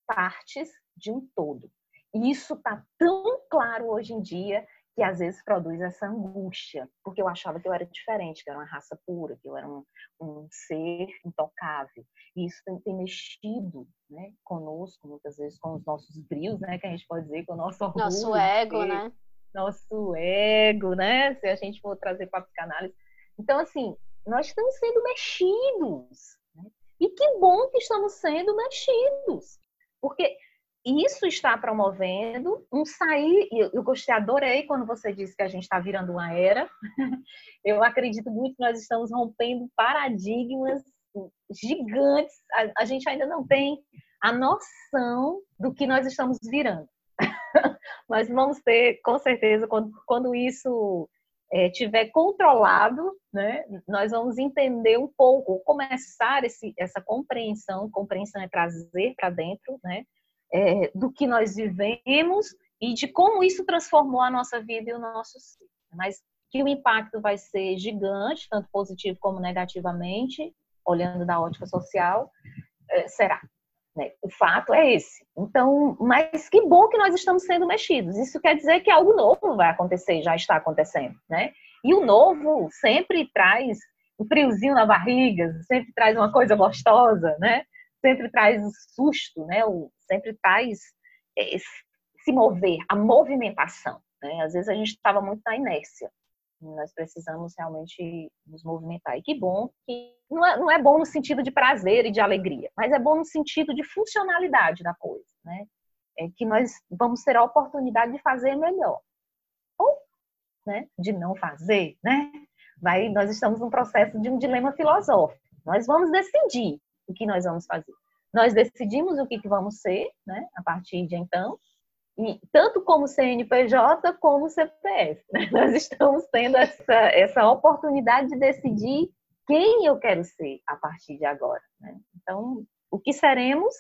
partes de um todo. E isso está tão claro hoje em dia que às vezes produz essa angústia, porque eu achava que eu era diferente, que eu era uma raça pura, que eu era um, um ser intocável. E isso tem, tem, mexido né, conosco, muitas vezes, com os nossos brios, né, que a gente pode dizer, com o nosso orgulho. Nosso ego, né? Nosso ego, né? Se a gente for trazer para a psicanálise. Então, assim, nós estamos sendo mexidos. Né? E que bom que estamos sendo mexidos. Porque isso está promovendo um sair. Eu gostei, adorei quando você disse que a gente está virando uma era. [LAUGHS] Eu acredito muito que nós estamos rompendo paradigmas gigantes. A, a gente ainda não tem a noção do que nós estamos virando. [LAUGHS] Mas vamos ter, com certeza, quando, quando isso é, tiver controlado, né, nós vamos entender um pouco, começar esse, essa compreensão. Compreensão é trazer para dentro, né? É, do que nós vivemos e de como isso transformou a nossa vida e o nosso ser. Mas que o impacto vai ser gigante, tanto positivo como negativamente, olhando da ótica social, é, será. Né? O fato é esse. Então, mas que bom que nós estamos sendo mexidos. Isso quer dizer que algo novo vai acontecer, já está acontecendo, né? E o novo sempre traz um friozinho na barriga, sempre traz uma coisa gostosa, né? Sempre traz o susto, né? O, sempre traz se mover, a movimentação. Né? Às vezes a gente estava muito na inércia. Nós precisamos realmente nos movimentar. E que bom que não é, não é bom no sentido de prazer e de alegria, mas é bom no sentido de funcionalidade da coisa, né? É que nós vamos ter a oportunidade de fazer melhor. Ou, né, de não fazer, né? Vai, nós estamos num processo de um dilema filosófico. Nós vamos decidir o que nós vamos fazer. Nós decidimos o que, que vamos ser, né, a partir de então, e tanto como CNPJ como CPF. Né? [LAUGHS] Nós estamos tendo essa, essa oportunidade de decidir quem eu quero ser a partir de agora. Né? Então, o que seremos,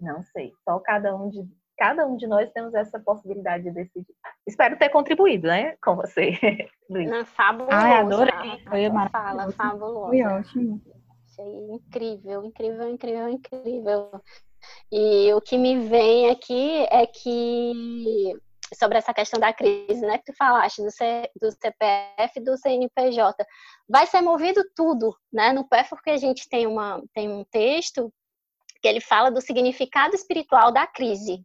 não sei. Só cada um de cada um de nós temos essa possibilidade de decidir. Espero ter contribuído, né, com você, [LAUGHS] Luiz. Não, fabuloso. Ai, adorei. Foi maravilhoso. Fala, fabuloso. Foi ótimo achei incrível, incrível, incrível, incrível. E o que me vem aqui é que sobre essa questão da crise, né, que tu falaste do, C, do CPF do CNPJ, vai ser movido tudo, né, no PF porque a gente tem uma tem um texto que ele fala do significado espiritual da crise.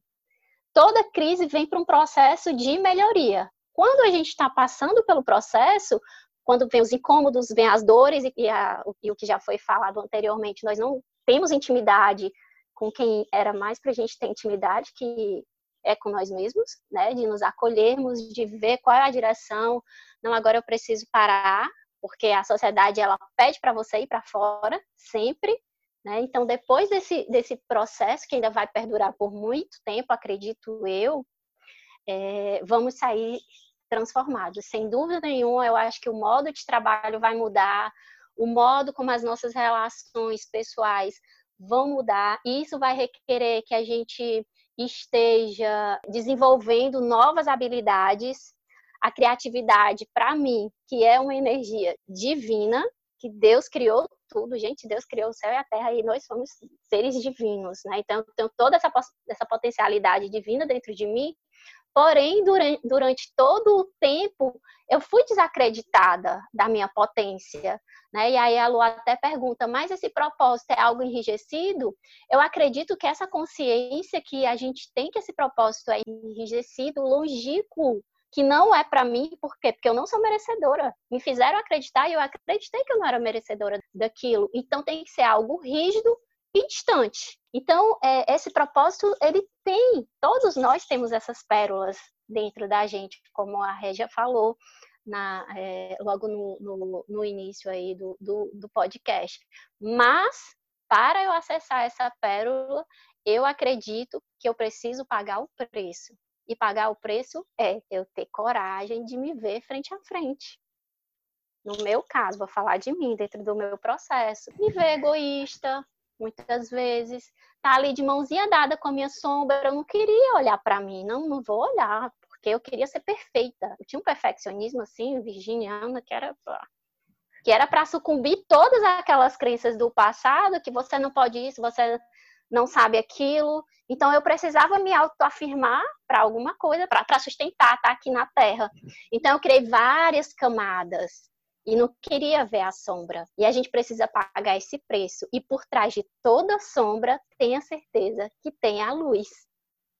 Toda crise vem para um processo de melhoria. Quando a gente está passando pelo processo, quando vem os incômodos, vem as dores e, a, e o que já foi falado anteriormente, nós não temos intimidade com quem era mais para a gente ter intimidade, que é com nós mesmos, né? De nos acolhermos, de ver qual é a direção. Não, agora eu preciso parar, porque a sociedade ela pede para você ir para fora sempre, né? Então, depois desse, desse processo que ainda vai perdurar por muito tempo, acredito eu, é, vamos sair transformados. Sem dúvida nenhuma, eu acho que o modo de trabalho vai mudar, o modo como as nossas relações pessoais vão mudar, e isso vai requerer que a gente esteja desenvolvendo novas habilidades. A criatividade, para mim, que é uma energia divina, que Deus criou tudo. Gente, Deus criou o céu e a terra e nós somos seres divinos, né? Então, eu tenho toda essa, essa potencialidade divina dentro de mim. Porém, durante, durante todo o tempo, eu fui desacreditada da minha potência, né? E aí a Lu até pergunta, mas esse propósito é algo enrijecido? Eu acredito que essa consciência que a gente tem que esse propósito é enrijecido, longínquo, que não é para mim, por quê? Porque eu não sou merecedora. Me fizeram acreditar e eu acreditei que eu não era merecedora daquilo. Então tem que ser algo rígido distante. Então, é, esse propósito, ele tem, todos nós temos essas pérolas dentro da gente, como a Regia falou na, é, logo no, no, no, início aí do, do, do podcast. Mas, para eu acessar essa pérola, eu acredito que eu preciso pagar o preço. E pagar o preço é eu ter coragem de me ver frente a frente. No meu caso, vou falar de mim, dentro do meu processo. Me ver egoísta, muitas vezes. Tá ali de mãozinha dada com a minha sombra. Eu não queria olhar para mim, não, não vou olhar, porque eu queria ser perfeita. Eu tinha um perfeccionismo assim, virginiana, que era que era para sucumbir todas aquelas crenças do passado, que você não pode isso, você não sabe aquilo. Então eu precisava me autoafirmar para alguma coisa, para sustentar, tá aqui na Terra. Então eu criei várias camadas e não queria ver a sombra. E a gente precisa pagar esse preço. E por trás de toda sombra, tenha certeza que tem a luz.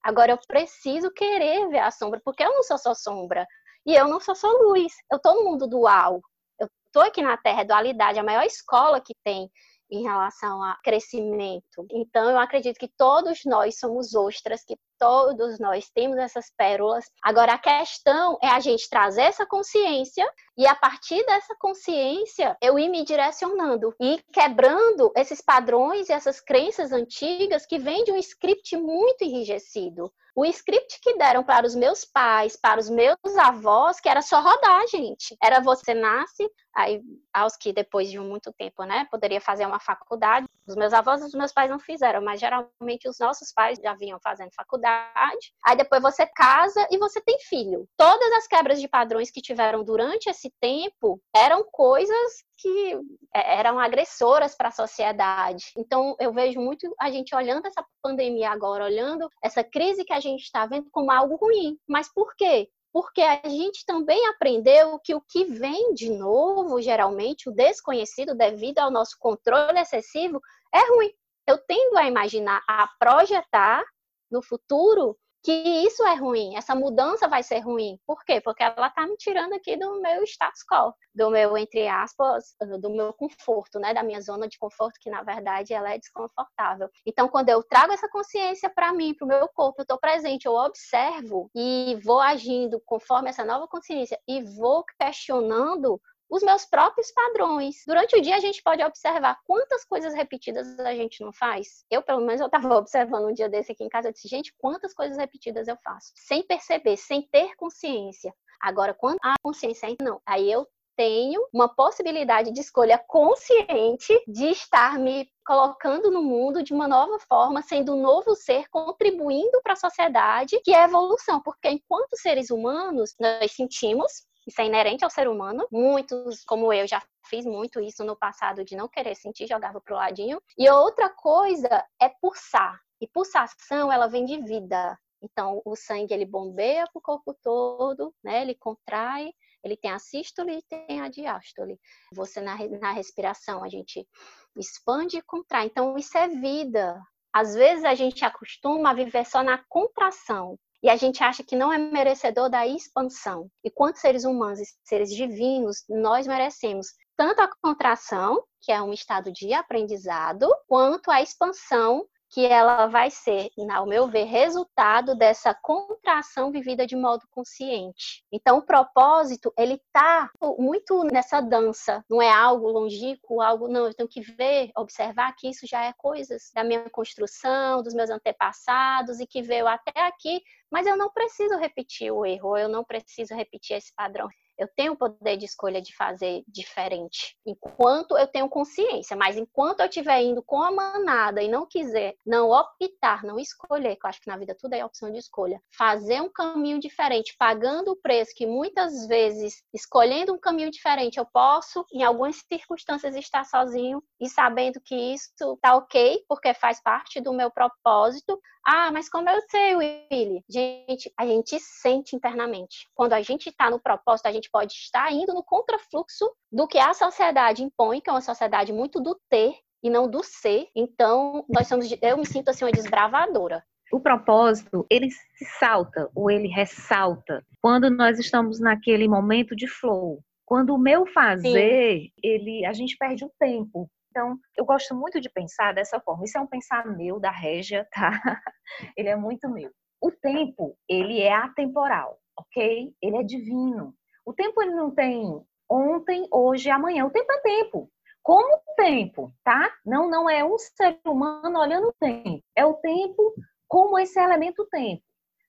Agora eu preciso querer ver a sombra, porque eu não sou só sombra. E eu não sou só luz. Eu estou no mundo dual. Eu estou aqui na Terra, dualidade, a maior escola que tem em relação a crescimento. Então, eu acredito que todos nós somos ostras, que todos nós temos essas pérolas. Agora, a questão é a gente trazer essa consciência e, a partir dessa consciência, eu ir me direcionando e quebrando esses padrões e essas crenças antigas que vêm de um script muito enrijecido. O script que deram para os meus pais, para os meus avós, que era só rodar, gente. Era você nasce, aí aos que depois de muito tempo, né, poderia fazer uma faculdade. Os meus avós e os meus pais não fizeram, mas geralmente os nossos pais já vinham fazendo faculdade. Aí depois você casa e você tem filho. Todas as quebras de padrões que tiveram durante esse tempo eram coisas que é, eram agressoras para a sociedade. Então, eu vejo muito a gente olhando essa pandemia agora, olhando essa crise que a gente está vendo como algo ruim. Mas por quê? Porque a gente também aprendeu que o que vem de novo, geralmente, o desconhecido, devido ao nosso controle excessivo, é ruim. Eu tendo a imaginar, a projetar no futuro que isso é ruim, essa mudança vai ser ruim. Por quê? Porque ela está me tirando aqui do meu status quo, do meu, entre aspas, do meu conforto, né? Da minha zona de conforto, que na verdade ela é desconfortável. Então, quando eu trago essa consciência para mim, para o meu corpo, eu estou presente, eu observo e vou agindo conforme essa nova consciência e vou questionando os meus próprios padrões. Durante o dia a gente pode observar quantas coisas repetidas a gente não faz. Eu, pelo menos, eu estava [LAUGHS] observando um dia desse aqui em casa, eu disse, gente, quantas coisas repetidas eu faço? Sem perceber, sem ter consciência. Agora, quando a consciência não, aí eu tenho uma possibilidade de escolha consciente de estar me colocando no mundo de uma nova forma, sendo um novo ser, contribuindo para a sociedade, que é evolução, porque enquanto seres humanos, nós sentimos, isso é inerente ao ser humano. Muitos, como eu, já fiz muito isso no passado de não querer sentir, jogava pro ladinho. E outra coisa é pulsar. E pulsação, ela vem de vida. Então, o sangue ele bombeia para o corpo todo, né? Ele contrai, ele tem a sístole e tem a diástole. Você na, na respiração a gente expande e contrai. Então, isso é vida. Às vezes a gente acostuma a viver só na contração e a gente acha que não é merecedor da expansão. E quanto seres humanos e seres divinos, nós merecemos tanto a contração, que é um estado de aprendizado, quanto a expansão, que ela vai ser, ao meu ver, resultado dessa contração vivida de modo consciente. Então, o propósito, ele tá muito nessa dança, não é algo longínquo, algo não, eu tenho que ver, observar que isso já é coisas da minha construção, dos meus antepassados e que veio até aqui, mas eu não preciso repetir o erro, eu não preciso repetir esse padrão Eu tenho o poder de escolha de fazer diferente, enquanto eu tenho consciência, mas enquanto eu estiver indo com a manada e não quiser, não optar, não escolher, que eu acho que na vida tudo é opção de escolha, fazer um caminho diferente, pagando o preço que muitas vezes, escolhendo um caminho diferente, eu posso, em algumas circunstâncias, estar sozinho e sabendo que isso tá ok, porque faz parte do meu propósito. Ah, mas como eu sei, Willy? Gente, a gente sente internamente. Quando a gente está no propósito, a gente pode estar indo no contrafluxo do que a sociedade impõe, que é uma sociedade muito do ter e não do ser. Então, nós somos, eu me sinto assim uma desbravadora. O propósito, ele se salta ou ele ressalta quando nós estamos naquele momento de flow. Quando o meu fazer, Sim. ele, a gente perde o tempo. Então, eu gosto muito de pensar dessa forma. Isso é um pensar meu, da Régia, [LAUGHS] tá? Ele é muito meu. O tempo, ele é atemporal, ok? Ele é divino. O tempo, ele não tem ontem, hoje amanhã. O tempo é tempo. Como o tempo, tá? Não, não é um ser humano olhando o tempo. É o tempo como esse elemento tempo.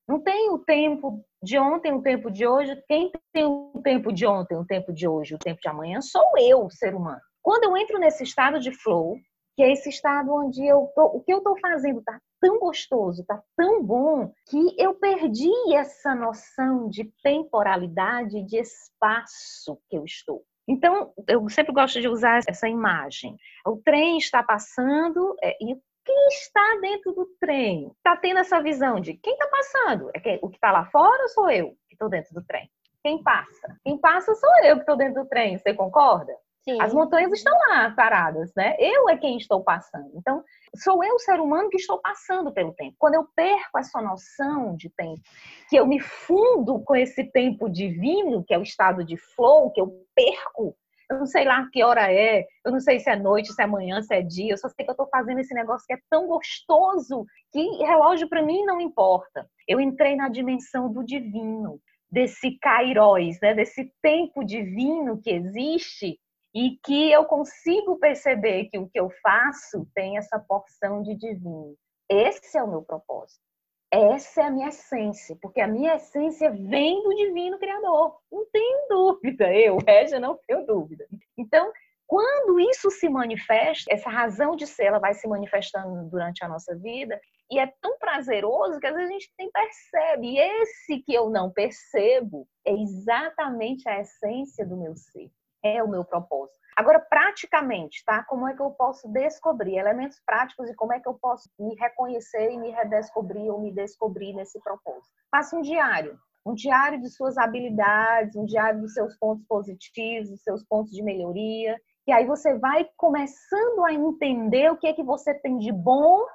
Não tem o tempo de ontem, o tempo de hoje. Quem tem o tempo de ontem, o tempo de hoje, o tempo de amanhã, sou eu, ser humano. Quando eu entro nesse estado de flow, que é esse estado onde eu tô, o que eu estou fazendo está tão gostoso, está tão bom, que eu perdi essa noção de temporalidade, de espaço que eu estou. Então, eu sempre gosto de usar essa imagem. O trem está passando é, e quem está dentro do trem está tendo essa visão de quem está passando? É o que está lá fora ou sou eu que estou dentro do trem? Quem passa? Quem passa sou eu que estou dentro do trem. Você concorda? Sim. As montanhas estão lá paradas, né? Eu é quem estou passando. Então, sou eu, ser humano, que estou passando pelo tempo. Quando eu perco essa noção de tempo, que eu me fundo com esse tempo divino, que é o estado de flow, que eu perco, eu não sei lá que hora é, eu não sei se é noite, se é manhã, se é dia, eu só sei que eu estou fazendo esse negócio que é tão gostoso que relógio para mim não importa. Eu entrei na dimensão do divino, desse kairos, né? desse tempo divino que existe e que eu consigo perceber que o que eu faço tem essa porção de divino. Esse é o meu propósito. Essa é a minha essência, porque a minha essência vem do divino criador. Não tenho dúvida, eu, Régia, não tenho dúvida. Então, quando isso se manifesta, essa razão de ser, ela vai se manifestando durante a nossa vida, e é tão prazeroso que às vezes a gente nem percebe. E esse que eu não percebo é exatamente a essência do meu ser é o meu propósito. Agora, praticamente, tá? Como é que eu posso descobrir elementos práticos e como é que eu posso me reconhecer e me redescobrir ou me descobrir nesse propósito? Faça um diário. Um diário de suas habilidades, um diário dos seus pontos positivos, dos seus pontos de melhoria. E aí você vai começando a entender o que é que você tem de bom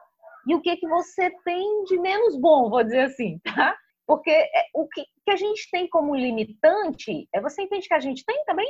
e o que é que você tem de menos bom, vou dizer assim, tá? Porque é, o que, que a gente tem como limitante, é você entende que a gente tem também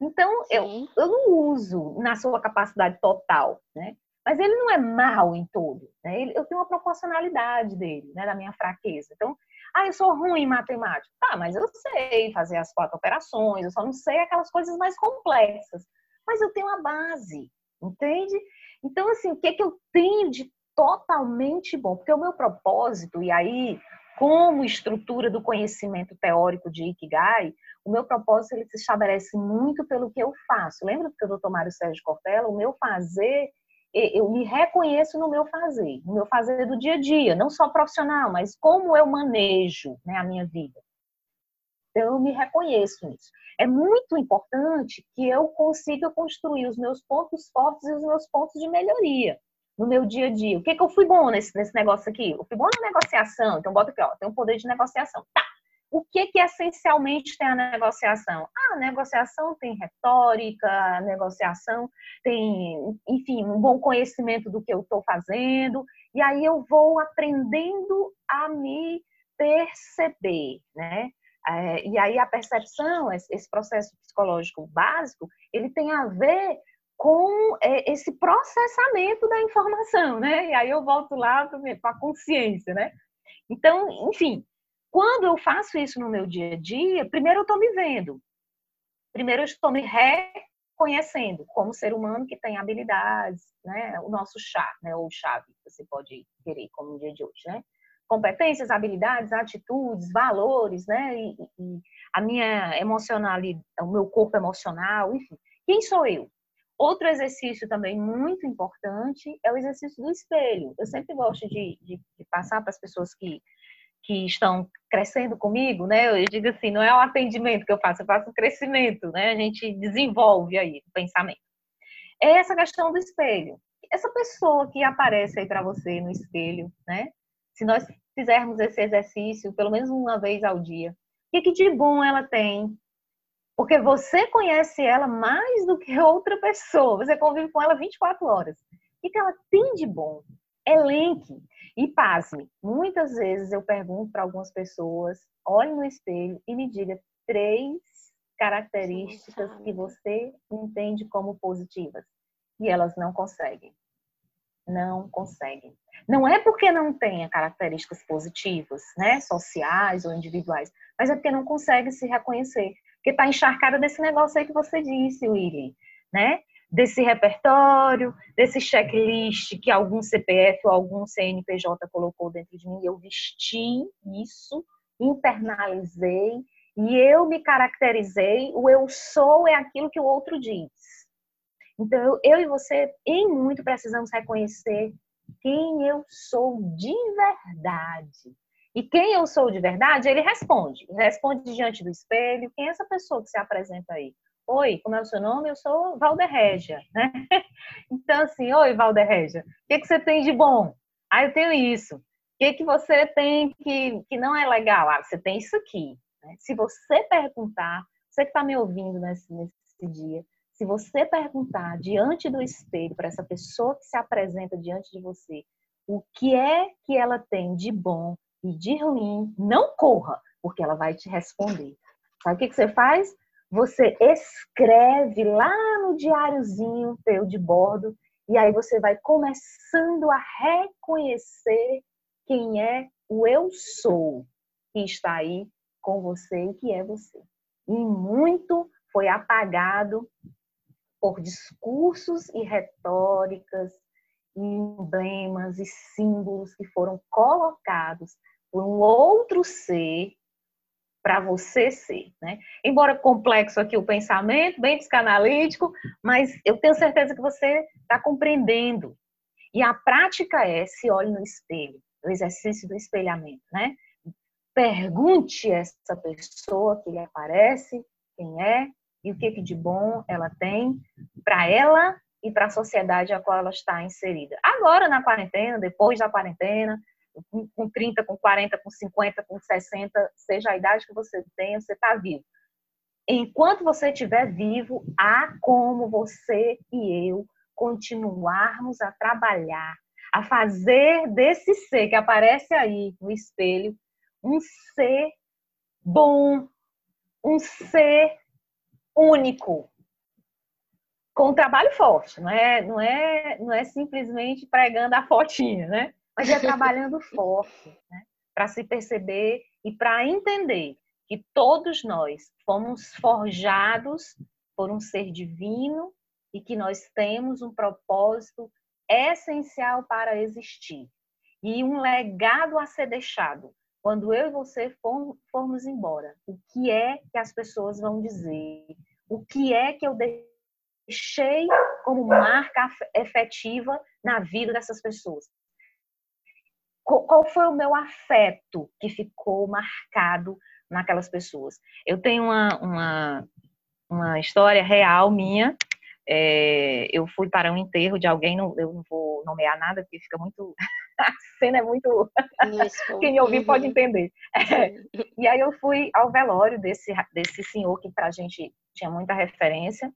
então, eu, eu não uso na sua capacidade total, né? Mas ele não é mal em todo, né? Ele, eu tenho uma proporcionalidade dele, né? Da minha fraqueza. Então, ah, eu sou ruim em matemática. Tá, mas eu sei fazer as quatro operações, eu só não sei aquelas coisas mais complexas. Mas eu tenho a base, entende? Então, assim, o que, é que eu tenho de totalmente bom? Porque o meu propósito, e aí, como estrutura do conhecimento teórico de Ikigai, o meu propósito ele se estabelece muito pelo que eu faço. Lembra do que o doutor Mário Sérgio Cortella? O meu fazer, eu me reconheço no meu fazer, no meu fazer do dia a dia, não só profissional, mas como eu manejo né, a minha vida. Então, eu me reconheço nisso. É muito importante que eu consiga construir os meus pontos fortes e os meus pontos de melhoria no meu dia a dia. O que, que eu fui bom nesse, nesse negócio aqui? Eu fui bom na negociação, então bota aqui, ó, tem um poder de negociação. Tá, o que, que essencialmente tem a negociação? Ah, a negociação tem retórica, a negociação tem, enfim, um bom conhecimento do que eu estou fazendo, e aí eu vou aprendendo a me perceber, né? É, e aí a percepção, esse processo psicológico básico, ele tem a ver com é, esse processamento da informação, né? E aí eu volto lá para a consciência, né? Então, enfim, quando eu faço isso no meu dia a dia, primeiro eu estou me vendo. Primeiro eu estou me reconhecendo como ser humano que tem habilidades, né? O nosso chá, né? Ou chave, você pode querer como no dia de hoje, né? competências, habilidades, atitudes, valores, né? E, e a minha emocionalidade, o meu corpo emocional, enfim. Quem sou eu? Outro exercício também muito importante é o exercício do espelho. Eu sempre gosto de, de, de passar para as pessoas que, que estão crescendo comigo, né? Eu digo assim, não é o atendimento que eu faço, eu faço o crescimento, né? A gente desenvolve aí o pensamento. É essa questão do espelho. Essa pessoa que aparece aí para você no espelho, né? Se nós fizermos esse exercício pelo menos uma vez ao dia, o que, que de bom ela tem? Porque você conhece ela mais do que outra pessoa. Você convive com ela 24 horas. O que ela tem de bom? Elenque. E pasme. Muitas vezes eu pergunto para algumas pessoas, olhe no espelho e me diga três características que você entende como positivas. E elas não conseguem. Não conseguem. Não é porque não tenha características positivas, né, sociais ou individuais, mas é porque não consegue se reconhecer porque está encharcada desse negócio aí que você disse, William, né? Desse repertório, desse checklist que algum CPF ou algum CNPJ colocou dentro de mim, eu vesti isso, internalizei e eu me caracterizei, o eu sou é aquilo que o outro diz. Então, eu, eu e você, em muito, precisamos reconhecer quem eu sou de verdade. E quem eu sou de verdade, ele responde. Responde diante do espelho. Quem é essa pessoa que se apresenta aí? Oi, como é o seu nome? Eu sou Valderrégia, né? [LAUGHS] Então, assim, oi, Valderrégia, o que, que você tem de bom? Ah, eu tenho isso. O que, que você tem que, que não é legal? Ah, você tem isso aqui. Né? Se você perguntar, você que está me ouvindo nesse, nesse dia, se você perguntar diante do espelho para essa pessoa que se apresenta diante de você, o que é que ela tem de bom, e de ruim, não corra, porque ela vai te responder. Sabe o que, você faz? Você escreve lá no diáriozinho teu de bordo e aí você vai começando a reconhecer quem é o eu sou que está aí com você e que é você. E muito foi apagado por discursos e retóricas, e emblemas e símbolos que foram colocados por um outro ser para você ser, né? Embora complexo aqui o pensamento, bem psicanalítico, mas eu tenho certeza que você está compreendendo. E a prática é se olhe no espelho, o exercício do espelhamento, né? Pergunte essa pessoa que lhe aparece quem é e o que de bom ela tem para ela e para a sociedade a qual ela está inserida. Agora na quarentena, depois da quarentena, com 30, com 40, com 50, com 60, seja a idade que você tenha, você está vivo. Enquanto você estiver vivo, há como você e eu continuarmos a trabalhar, a fazer desse ser que aparece aí no espelho um ser bom, um ser único, com um trabalho forte, não é, não é, não é simplesmente pregando a fotinha, né? Mas é trabalhando forte, né? para se perceber e para entender que todos nós fomos forjados por um ser divino e que nós temos um propósito essencial para existir e um legado a ser deixado. Quando eu e você formos embora, o que é que as pessoas vão dizer? O que é que eu deixei como marca efetiva na vida dessas pessoas? Qual foi o meu afeto que ficou marcado naquelas pessoas. Eu tenho uma, uma, uma história real minha. É, eu fui para um enterro de alguém, não, eu não vou nomear nada, porque fica muito. [LAUGHS] a cena é muito. [LAUGHS] Quem me ouvir pode uhum. entender. É. E aí eu fui ao velório desse, desse senhor que para a gente tinha muita referência.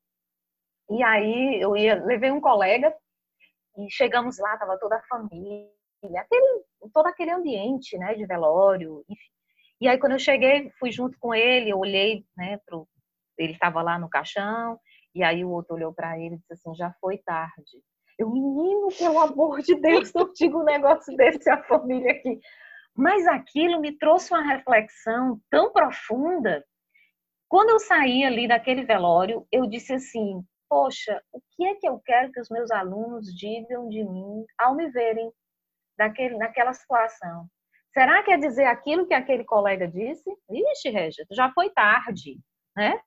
E aí eu ia, levei um colega e chegamos lá, tava toda a família aquele, todo aquele ambiente, né, de velório, enfim. E aí quando eu cheguei, fui junto com ele, eu olhei, né, pro, ele estava lá no caixão, e aí o outro olhou para ele e disse assim, já foi tarde. Eu, menino, pelo amor de Deus, não digo um negócio desse a família aqui. Mas aquilo me trouxe uma reflexão tão profunda. Quando eu saí ali daquele velório, eu disse assim: Poxa, o que é que eu quero que os meus alunos digam de mim ao me verem daquele, naquela situação. Será que é dizer aquilo que aquele colega disse? Ixi, Regia, já foi tarde, né?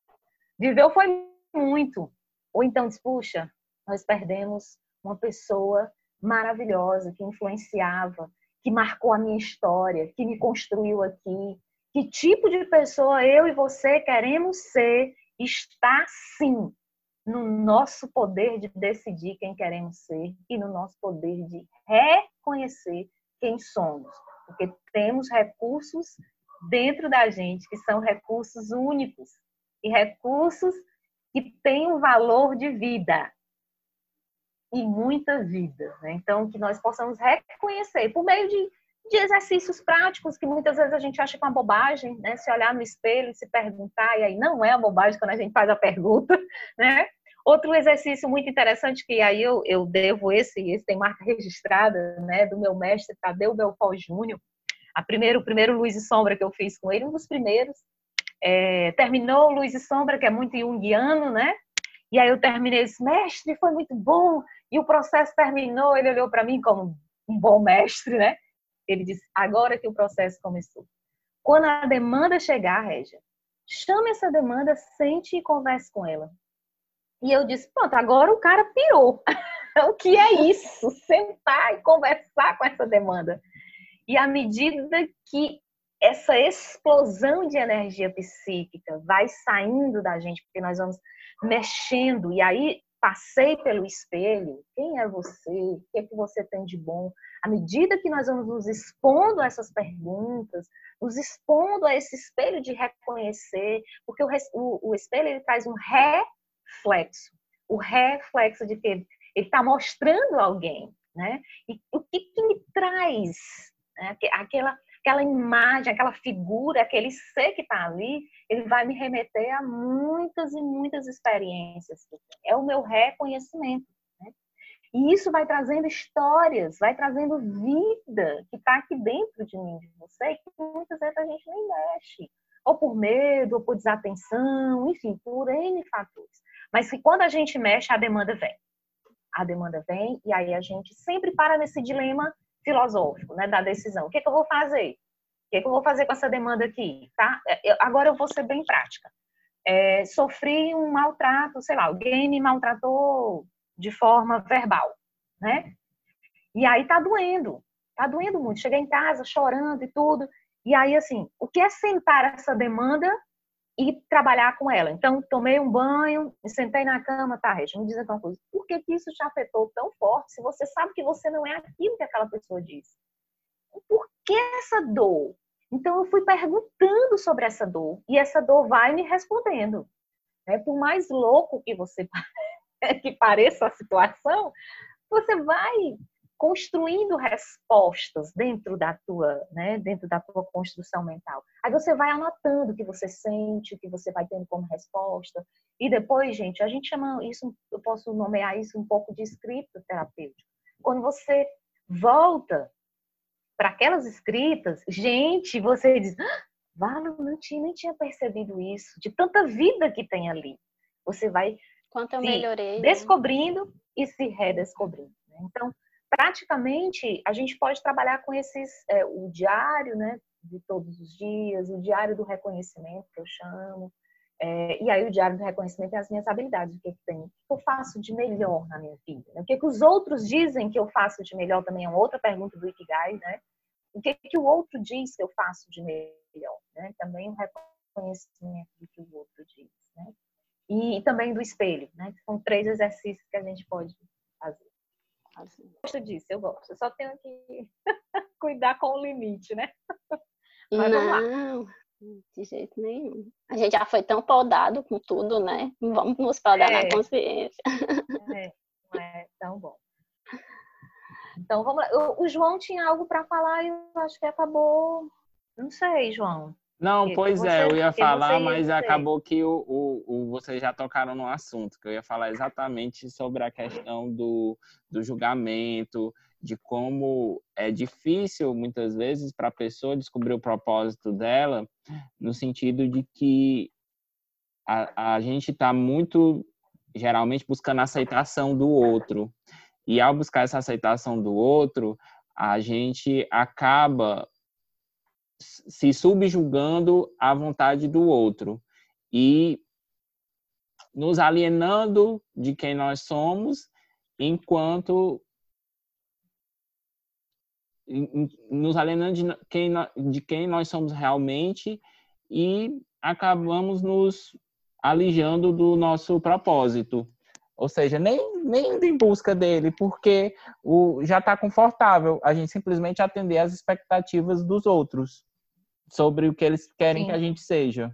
Viveu foi muito. Ou então diz, puxa, nós perdemos uma pessoa maravilhosa que influenciava, que marcou a minha história, que me construiu aqui. Que tipo de pessoa eu e você queremos ser? Está sim no nosso poder de decidir quem queremos ser e no nosso poder de reconhecer quem somos porque temos recursos dentro da gente que são recursos únicos e recursos que têm um valor de vida e muita vida. Né? Então, que nós possamos reconhecer por meio de, de, exercícios práticos que muitas vezes a gente acha que é uma bobagem, né? Se olhar no espelho e se perguntar, e aí não é uma bobagem quando a gente faz a pergunta, [LAUGHS] né? Outro exercício muito interessante, que aí eu, eu devo esse, esse tem marca registrada, né, do meu mestre Tadeu Belfort Júnior, a primeiro, o primeiro Luz e Sombra que eu fiz com ele, um dos primeiros. É, terminou Luz e Sombra, que é muito junguiano, né? E aí eu terminei esse mestre, foi muito bom. E o processo terminou, ele olhou para mim como um bom mestre, né? Ele disse: agora que o processo começou. Quando a demanda chegar, Régia, chame essa demanda, sente e converse com ela. E eu disse, pronto, agora o cara pirou. [LAUGHS] o que é isso? Sentar e conversar com essa demanda. E à medida que essa explosão de energia psíquica vai saindo da gente, porque nós vamos mexendo, e aí passei pelo espelho, quem é você? O que é que você tem de bom? À medida que nós vamos nos expondo a essas perguntas, nos expondo a esse espelho de reconhecer, porque o, o, o espelho ele traz um ré reflexo. O reflexo de que ele está mostrando alguém, né? E o que, que me traz né? aquela, aquela imagem, aquela figura, aquele ser que está ali, ele vai me remeter a muitas e muitas experiências. É o meu reconhecimento. Né? E isso vai trazendo histórias, vai trazendo vida que está aqui dentro de mim, de você, que muitas vezes a gente nem mexe. Ou por medo, ou por desatenção, enfim, por N fatores. Mas que quando a gente mexe, a demanda vem. A demanda vem e aí a gente sempre para nesse dilema filosófico, né, da decisão. O que, é que eu vou fazer? O que, é que eu vou fazer com essa demanda aqui? Tá? É, eu, agora eu vou ser bem prática. É, sofri um maltrato, sei lá, alguém me maltratou de forma verbal, né? E aí tá doendo, tá doendo muito. Cheguei em casa chorando e tudo. E aí, assim, o que é sentar essa demanda e trabalhar com ela. Então, tomei um banho, me sentei na cama, tá, Regia, me diz uma coisa. Por que, que isso te afetou tão forte se você sabe que você não é aquilo que aquela pessoa disse? Por que essa dor? Então, eu fui perguntando sobre essa dor e essa dor vai me respondendo. Né? Por mais louco que você [LAUGHS] que pareça a situação, você vai construindo respostas dentro da tua, né, dentro da tua construção mental. Aí você vai anotando o que você sente, o que você vai tendo como resposta. E depois, gente, a gente chama isso, eu posso nomear isso um pouco de escrita terapêutica. Quando você volta para aquelas escritas, gente, você diz, ah, Valo, não tinha, nem tinha percebido isso, de tanta vida que tem ali. Você vai Quanto eu melhorei. Né? descobrindo e se redescobrindo. Né? Então, praticamente a gente pode trabalhar com esses é, o diário né de todos os dias o diário do reconhecimento que eu chamo é, e aí o diário do reconhecimento é as minhas habilidades o que, é que tem o que eu faço de melhor na minha vida né? o que, é que os outros dizem que eu faço de melhor também é uma outra pergunta do Ikigai né? O que é que o outro diz que eu faço de melhor né? Também o reconhecimento do que o outro diz né? E, e também do espelho né? São três exercícios que a gente pode fazer Assim, gosto disso, eu gosto. Eu só tenho que [LAUGHS] cuidar com o limite, né? [LAUGHS] Mas não, de jeito nenhum. A gente já foi tão podado com tudo, né? Vamos nos podar é. na consciência. [LAUGHS] É, não é tão bom. Então, vamos lá. O João tinha algo para falar e eu acho que acabou. Não sei, João. Não, pois você, é, eu ia falar, mas acabou que o, o, o, vocês já tocaram no assunto, que eu ia falar exatamente sobre a questão do, do julgamento, de como é difícil, muitas vezes, para a pessoa descobrir o propósito dela, no sentido de que a, a gente está muito, geralmente, buscando a aceitação do outro. E ao buscar essa aceitação do outro, a gente acaba se subjugando à vontade do outro e nos alienando de quem nós somos, enquanto nos alienando de quem, de quem nós somos realmente e acabamos nos alijando do nosso propósito. Ou seja, nem, nem indo em busca dele, porque o, já está confortável a gente simplesmente atender às expectativas dos outros sobre o que eles querem Sim. que a gente seja.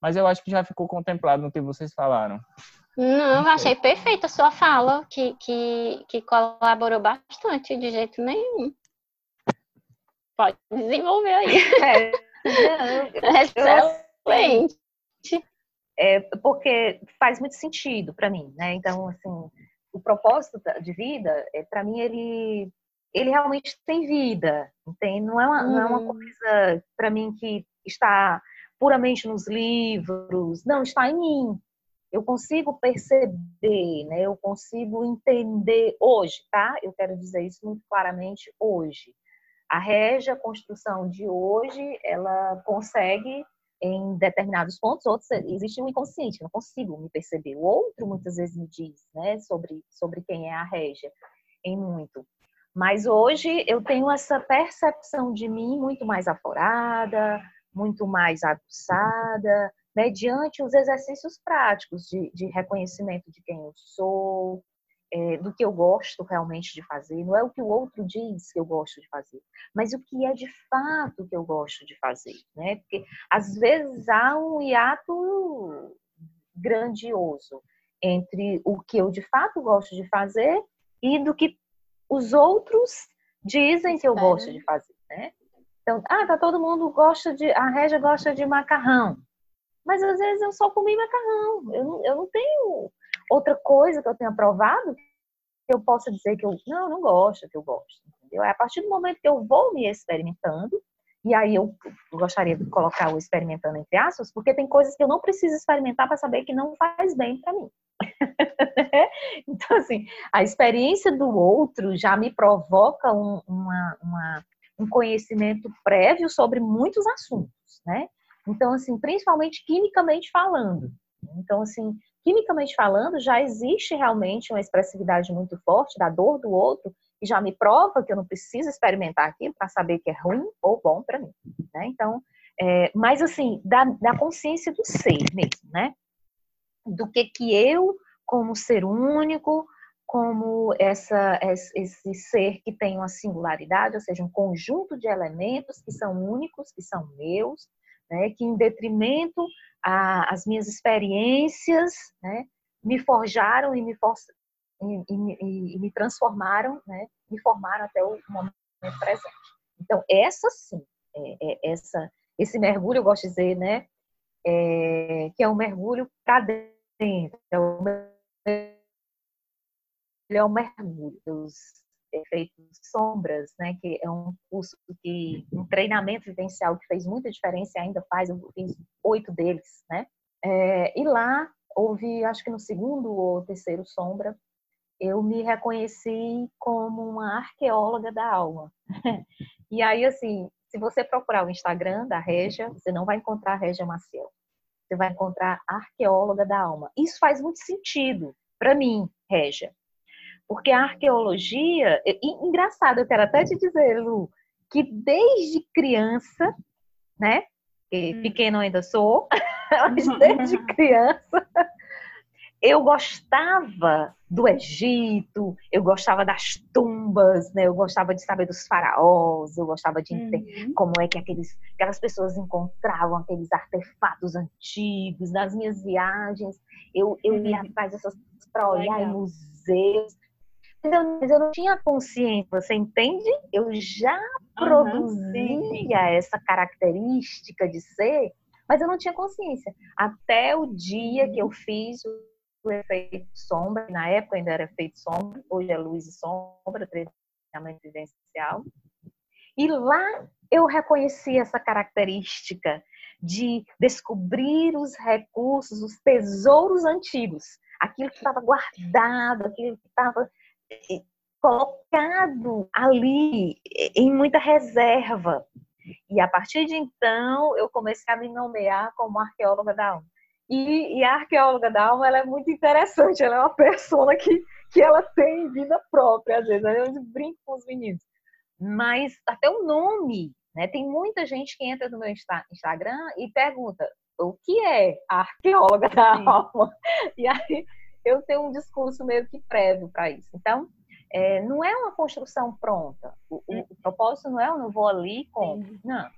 Mas eu acho que já ficou contemplado no que vocês falaram. Não, eu achei perfeita a sua fala, que, que, que colaborou bastante, de jeito nenhum. Pode desenvolver aí. É, [LAUGHS] Excelente. É, porque faz muito sentido para mim, né? Então, assim, o propósito de vida, é, para mim, ele ele realmente tem vida, tem, não é uma, hum. não é uma hum. coisa para mim que está puramente nos livros, não, está em mim. Eu consigo perceber, né? Eu consigo entender hoje, tá? Eu quero dizer isso muito claramente hoje. A régia construção de hoje, ela consegue em determinados pontos, outros existe um inconsciente, não consigo me perceber. O outro muitas vezes me diz, né, sobre sobre quem é a régia, em muito. Mas hoje eu tenho essa percepção de mim muito mais aflorada, muito mais aguçada, mediante os exercícios práticos de, de reconhecimento de quem eu sou, é, do que eu gosto realmente de fazer. Não é o que o outro diz que eu gosto de fazer, mas o que é de fato que eu gosto de fazer, né? Porque às vezes há um hiato grandioso entre o que eu de fato gosto de fazer e do que os outros dizem que eu gosto de fazer, né? Então, ah, tá todo mundo gosta de, a Régia gosta de macarrão. Mas às vezes eu só comi macarrão. Eu não, eu não tenho outra coisa que eu tenha provado que eu possa dizer que eu não, não gosto, que eu gosto. Entendeu? É a partir do momento que eu vou me experimentando, e aí eu gostaria de colocar o experimentando entre aspas, porque tem coisas que eu não preciso experimentar para saber que não faz bem para mim. [LAUGHS] então, assim, a experiência do outro já me provoca um, uma, uma um conhecimento prévio sobre muitos assuntos, né? Então, assim, principalmente quimicamente falando. Então, assim, quimicamente falando, já existe realmente uma expressividade muito forte da dor do outro e já me prova que eu não preciso experimentar aquilo para saber que é ruim ou bom para mim, né? Então, é, mas assim, da, da consciência do ser mesmo, né? Do que que eu, como ser único, como essa, esse ser que tem uma singularidade, ou seja, um conjunto de elementos que são únicos, que são meus, né, que em detrimento às minhas experiências, né, me forjaram e me, e, e, e, me transformaram, né, me formaram até o momento presente. Então, essa sim, é, é, essa, esse mergulho, eu gosto de dizer, né, é, que é um mergulho para dentro, é um é um mergulho dos efeitos sombras, né, que é um curso que um treinamento vivencial que fez muita diferença e ainda faz, eu fiz oito deles, né, é, e lá houve, acho que no segundo ou terceiro sombra, eu me reconheci como uma arqueóloga da alma. [LAUGHS] e aí, assim, se você procurar o Instagram da Regia, você não vai encontrar a Regia Maciel. Você vai encontrar arqueóloga da alma. Isso faz muito sentido para mim, Regia. Porque a arqueologia, engraçado, eu quero até te dizer, Lu, que desde criança, né? Hum. Pequeno ainda sou, [LAUGHS] mas desde criança eu gostava do Egito, eu gostava das tumbas, né? Eu gostava de saber dos faraós, eu gostava de entender uhum. como é que aqueles, aquelas pessoas encontravam aqueles artefatos antigos. Nas minhas viagens, eu, eu ia uhum. atrás dessas para olhar Legal. em museus mas eu não tinha consciência, você entende? Eu já produzia essa característica de ser, mas eu não tinha consciência. Até o dia que eu fiz o efeito sombra, na época ainda era efeito sombra, hoje é luz e sombra, treinamento vivencial. E lá eu reconheci essa característica de descobrir os recursos, os tesouros antigos, aquilo que estava guardado, aquilo que estava colocado ali em muita reserva. E a partir de então, eu comecei a me nomear como arqueóloga da alma. E, e a arqueóloga da alma, ela é muito interessante, ela é uma pessoa que, que ela tem vida própria, às vezes, eu brinco com os meninos. Mas até o nome, né? Tem muita gente que entra no meu Instagram e pergunta o que é a arqueóloga da Sim. alma? [LAUGHS] E aí eu tenho um discurso meio que prévio para isso. Então, é, não é uma construção pronta. O, o, o, propósito não é eu não vou ali com. Não.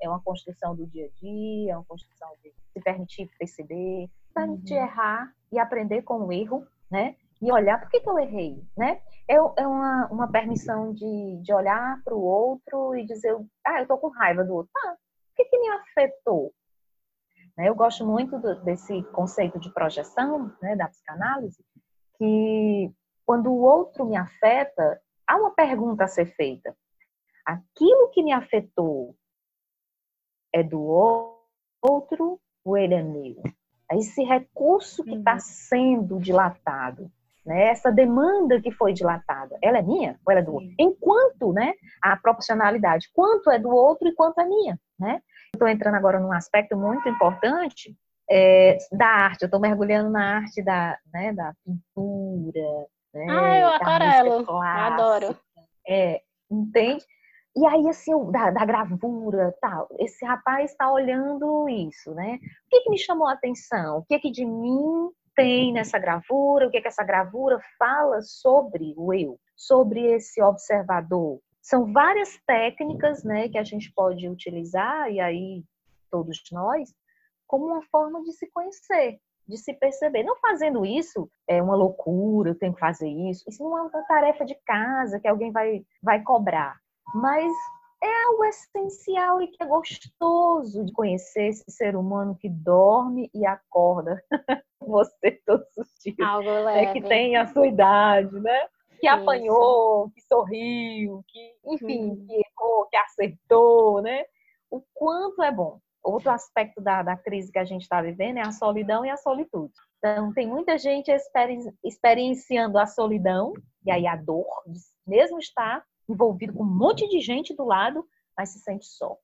É uma construção do dia a dia, é uma construção de se permitir perceber, permitir uhum. errar e aprender com o erro, né? E olhar por que, que eu errei, né? É, é uma, uma permissão de, de olhar para o outro e dizer, ah, eu tô com raiva do outro. Ah, o que, que me afetou? Né, eu gosto muito do, desse conceito de projeção, né, da psicanálise, que quando o outro me afeta, há uma pergunta a ser feita. Aquilo que me afetou é do outro ou ele é meu? É esse recurso que está uhum. sendo dilatado, né? essa demanda que foi dilatada, ela é minha ou ela é do outro? Enquanto né, a proporcionalidade, quanto é do outro e quanto é minha. Né? Estou entrando agora num aspecto muito importante é, da arte, eu estou mergulhando na arte da, né, da pintura, né? Ah, eu aquarelo. Adoro. É, entende? E aí, assim, da, da gravura, tal, esse rapaz está olhando isso, né? O que, que me chamou a atenção? O que, que de mim tem nessa gravura? O que, que essa gravura fala sobre o eu, sobre esse observador? São várias técnicas, né, que a gente pode utilizar, e aí todos nós, como uma forma de se conhecer, de se perceber. Não fazendo isso é uma loucura, eu tenho que fazer isso. Isso não é uma tarefa de casa que alguém vai, vai cobrar. Mas é algo essencial e que é gostoso de conhecer esse ser humano que dorme e acorda [LAUGHS] você todos os dias. Algo leve. É que tem a sua idade, né? Que Isso. apanhou, que sorriu, que, enfim, hum. que errou, que acertou, né? O quanto é bom outro aspecto da, da crise que a gente está vivendo é a solidão e a solitude. Então, tem muita gente experienciando a solidão e aí a dor, mesmo estar envolvido com um monte de gente do lado, mas se sente só.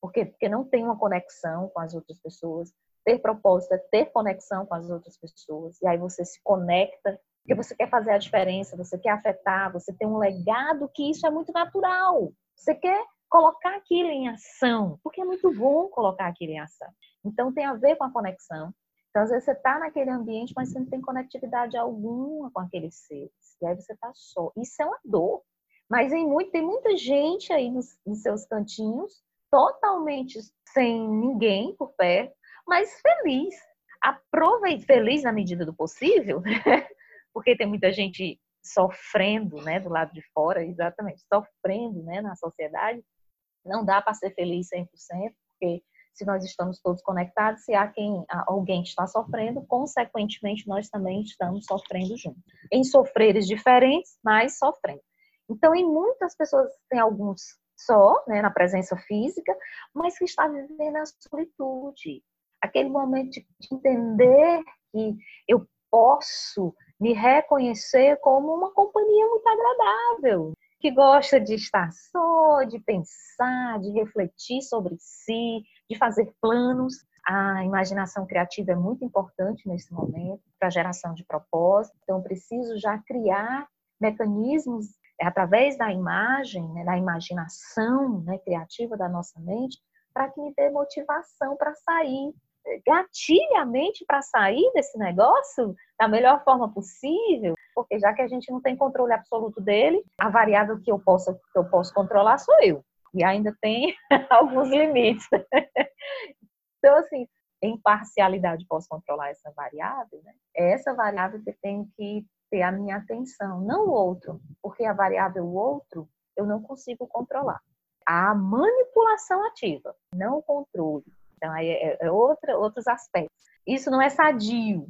Por quê? Porque não tem uma conexão com as outras pessoas. Ter propósito é ter conexão com as outras pessoas. E aí você se conecta, porque você quer fazer a diferença, você quer afetar, você tem um legado que isso é muito natural. Você quer colocar aquilo em ação, porque é muito bom colocar aquilo em ação. Então tem a ver com a conexão. Então, às vezes você está naquele ambiente, mas você não tem conectividade alguma com aqueles seres. E aí você está só. Isso é uma dor. Mas em muito, tem muita gente aí nos, nos seus cantinhos, totalmente sem ninguém por perto, mas feliz. Aproveite, feliz na medida do possível, né? [LAUGHS] porque tem muita gente sofrendo, né, do lado de fora, exatamente, sofrendo, né, na sociedade, não dá para ser feliz 100%, porque se nós estamos todos conectados, se há quem alguém está sofrendo, consequentemente nós também estamos sofrendo juntos. Em sofreres diferentes, mas sofrendo. Então, em muitas pessoas tem alguns só, né, na presença física, mas que está vivendo a solitude. Aquele momento de entender que eu posso me reconhecer como uma companhia muito agradável, que gosta de estar só, de pensar, de refletir sobre si, de fazer planos. A imaginação criativa é muito importante nesse momento para a geração de propósito. Então, preciso já criar mecanismos é, através da imagem, né, da imaginação né, criativa da nossa mente, para que me dê motivação para sair, gatilhe a mente para sair desse negócio da melhor forma possível, porque já que a gente não tem controle absoluto dele, a variável que eu posso, que eu posso controlar sou eu. E ainda tem [LAUGHS] alguns limites. então, assim, em parcialidade posso controlar essa variável, né? É essa variável que tem que ter a minha atenção, não o outro, porque a variável outro eu não consigo controlar. A manipulação ativa, não o controle. Então, aí é, é outra, outros aspectos. Isso não é sadio.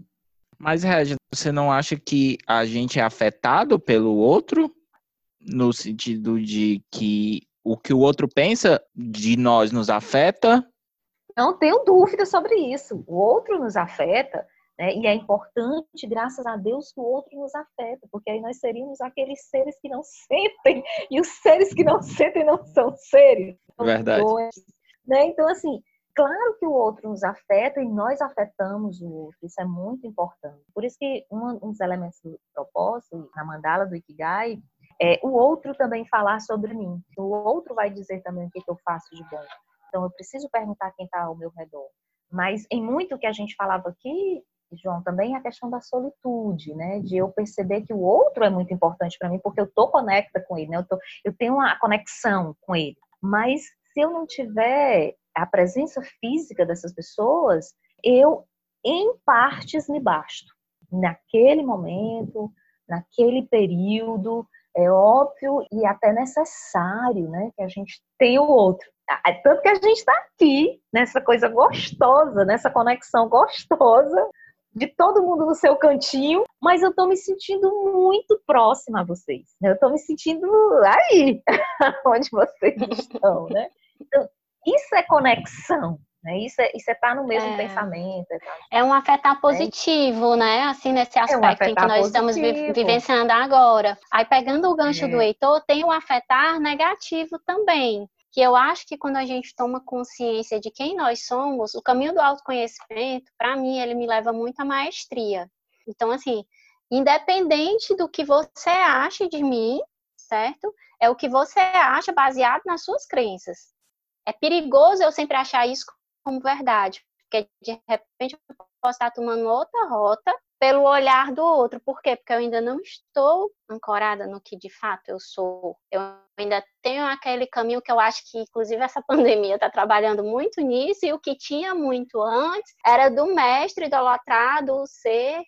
Mas, Regina, você não acha que a gente é afetado pelo outro? No sentido de que o que o outro pensa de nós nos afeta? Não tenho dúvida sobre isso. O outro nos afeta, né? e é importante, graças a Deus, que o outro nos afeta, porque aí nós seríamos aqueles seres que não sentem, e os seres que não sentem não são seres. Verdade. Né? Então, assim, claro que o outro nos afeta e nós afetamos o outro. Isso é muito importante. Por isso que um, dos elementos do propósito, na mandala do Ikigai, é o outro também falar sobre mim. O outro vai dizer também o que, que eu faço de bom. Então, eu preciso perguntar quem está ao meu redor. Mas em muito que a gente falava aqui, João, também a questão da solitude, né? De eu perceber que o outro é muito importante para mim, porque eu tô conecta com ele, né? Eu, tô, eu tenho uma conexão com ele. Mas se eu não tiver a presença física dessas pessoas, eu, em partes, me basto. Naquele momento, naquele período, é óbvio e até necessário, né? Que a gente tenha o outro. É tanto que a gente está aqui, nessa coisa gostosa, nessa conexão gostosa, de todo mundo no seu cantinho, mas eu estou me sentindo muito próxima a vocês. Né? Eu estou me sentindo aí, [LAUGHS] onde vocês estão, né? Então, isso é conexão, né? Isso é isso é estar tá no mesmo é. pensamento. É, tá... é um afetar positivo, é. né? Assim, nesse é aspecto um em que nós positivo. estamos vivenciando agora. Aí, pegando o gancho do é. Heitor, tem o afetar negativo também que eu acho que quando a gente toma consciência de quem nós somos, o caminho do autoconhecimento, para mim, ele me leva muito à maestria. Então, assim, independente do que você acha de mim, certo? É o que você acha baseado nas suas crenças. É perigoso eu sempre achar isso como verdade, porque de repente eu posso estar tomando outra rota pelo olhar do outro. Por quê? Porque eu ainda não estou ancorada no que de fato eu sou. Eu ainda tenho aquele caminho que eu acho que, inclusive, essa [LAUGHS] pandemia está trabalhando muito nisso, e o que tinha muito antes era do mestre idolatrado, ser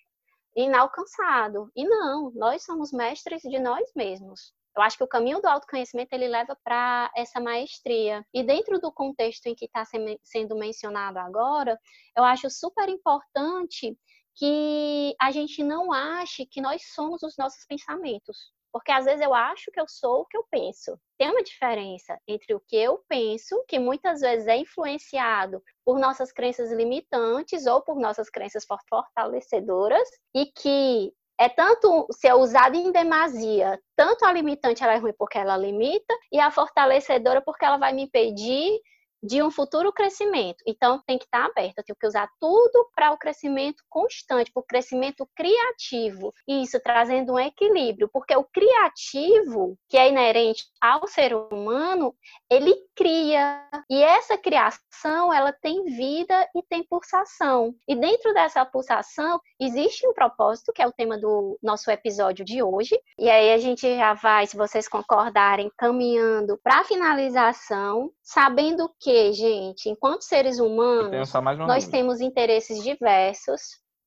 inalcançado. E não, nós somos mestres de nós mesmos. Eu acho que o caminho do autoconhecimento ele leva para essa maestria. E dentro do contexto em que está sendo mencionado agora, eu acho super importante que a gente não ache que nós somos os nossos pensamentos. Porque às vezes eu acho que eu sou o que eu penso. Tem uma diferença entre o que eu penso, que muitas vezes é influenciado por nossas crenças limitantes ou por nossas crenças fortalecedoras, e que é tanto se é usado em demasia, tanto a limitante ela é ruim porque ela limita, e a fortalecedora porque ela vai me impedir de um futuro crescimento. Então, tem que estar aberto, eu tenho que usar tudo para o crescimento constante, para o crescimento criativo. E isso trazendo um equilíbrio, porque o criativo, que é inerente ao ser humano, ele cria. E essa criação, ela tem vida e tem pulsação. E dentro dessa pulsação, existe um propósito, que é o tema do nosso episódio de hoje. E aí a gente já vai, se vocês concordarem, caminhando para a finalização, sabendo que gente, enquanto seres humanos, nós temos interesses diversos,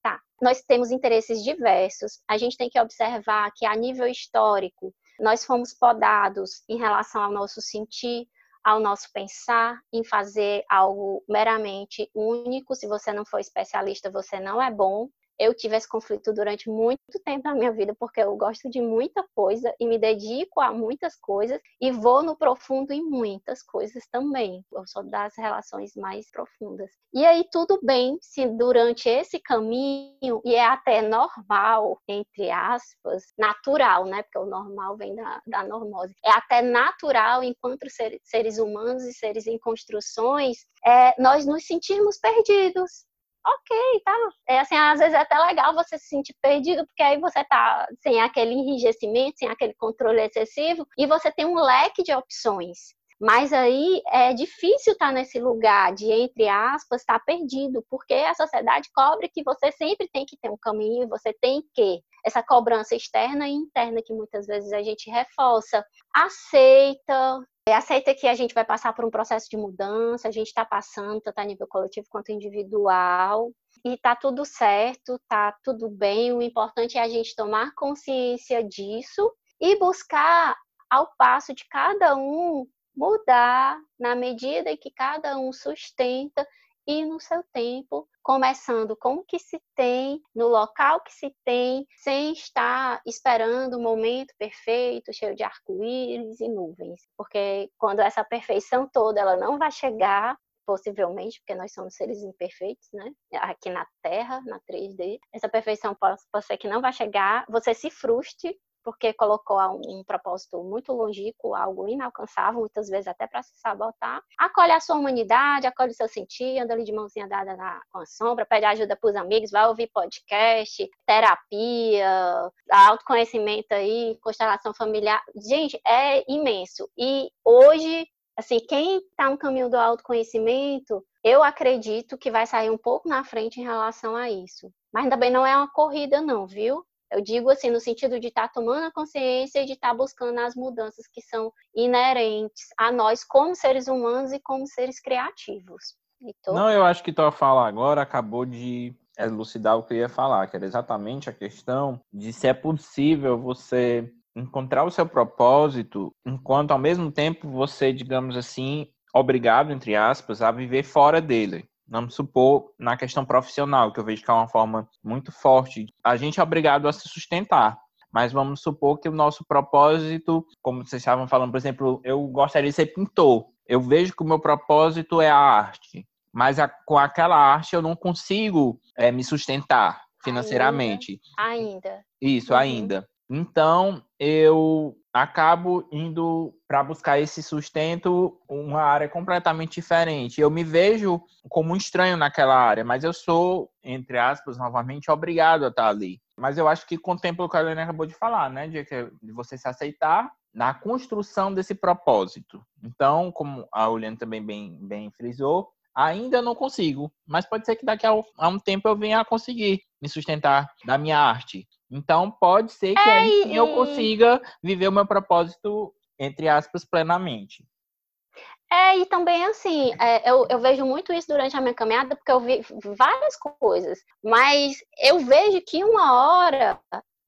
tá? Nós temos interesses diversos. A gente tem que observar que a nível histórico, nós fomos podados em relação ao nosso sentir, ao nosso pensar, em fazer algo meramente único. Se você não for especialista, você não é bom eu tive esse conflito durante muito tempo na minha vida, porque eu gosto de muita coisa e me dedico a muitas coisas e vou no profundo em muitas coisas também. Eu sou das relações mais profundas. E aí tudo bem se durante esse caminho, e é até normal, entre aspas, natural, né? Porque o normal vem da, da normose. É até natural, enquanto seres humanos e seres em construções, é, nós nos sentirmos perdidos ok, tá? É assim, às vezes é até legal você se sentir perdido, porque aí você tá sem aquele enrijecimento, sem aquele controle excessivo, e você tem um leque de opções. Mas aí é difícil estar tá nesse lugar de, entre aspas, estar tá perdido, porque a sociedade cobra que você sempre tem que ter um caminho, você tem que. Essa cobrança externa e interna que muitas vezes a gente reforça. Aceita, é, aceita que a gente vai passar por um processo de mudança, a gente está passando, tanto a nível coletivo quanto individual, e está tudo certo, está tudo bem. O importante é a gente tomar consciência disso e buscar, ao passo de cada um, mudar na medida que cada um sustenta e no seu tempo, começando com o que se tem, no local que se tem, sem estar esperando o momento perfeito, cheio de arco-íris e nuvens. Porque quando essa perfeição toda ela não vai chegar, possivelmente, porque nós somos seres imperfeitos, né? Aqui na Terra, na 3D. Essa perfeição pode, pode ser que não vai chegar, você se frustre porque colocou um propósito muito longínquo, algo inalcançável, muitas vezes até para se sabotar. Acolhe a sua humanidade, acolhe o seu sentir, anda ali de mãozinha dada na, com a sombra, pede ajuda para os amigos, vai ouvir podcast, terapia, autoconhecimento aí, constelação familiar. Gente, é imenso. E hoje assim, quem está no caminho do autoconhecimento, eu acredito que vai sair um pouco na frente em relação a isso. Mas também não é uma corrida, não, viu? Eu digo assim, no sentido de estar tá tomando a consciência e de estar tá buscando as mudanças que são inerentes a nós como seres humanos e como seres criativos. Não, eu acho que tua fala agora acabou de elucidar o que eu ia falar, que era exatamente a questão de se é possível você encontrar o seu propósito, enquanto ao mesmo tempo você, digamos assim, obrigado, entre aspas, a viver fora dele. Vamos supor, na questão profissional, que eu vejo que é uma forma muito forte, a gente é obrigado a se sustentar. Mas vamos supor que o nosso propósito, como vocês estavam falando, por exemplo, eu gostaria de ser pintor. Eu vejo que o meu propósito é a arte. Mas a, com aquela arte eu não consigo é, me sustentar financeiramente. Ainda. ainda. Isso, uhum. ainda. Então, eu acabo indo para buscar esse sustento uma área completamente diferente. Eu me vejo como um estranho naquela área, mas eu sou, entre aspas, novamente, obrigado a estar ali. Mas eu acho que contempla o que a Helena acabou de falar, né? De, de você se aceitar na construção desse propósito. Então, como a Juliana também bem, bem frisou, ainda não consigo, mas pode ser que daqui a um tempo eu venha a conseguir me sustentar da minha arte. Então, pode ser que é, aí eu consiga viver o meu propósito, entre aspas, plenamente. É, e também assim, é, eu, eu, vejo muito isso durante a minha caminhada, porque eu vi várias coisas, mas eu vejo que uma hora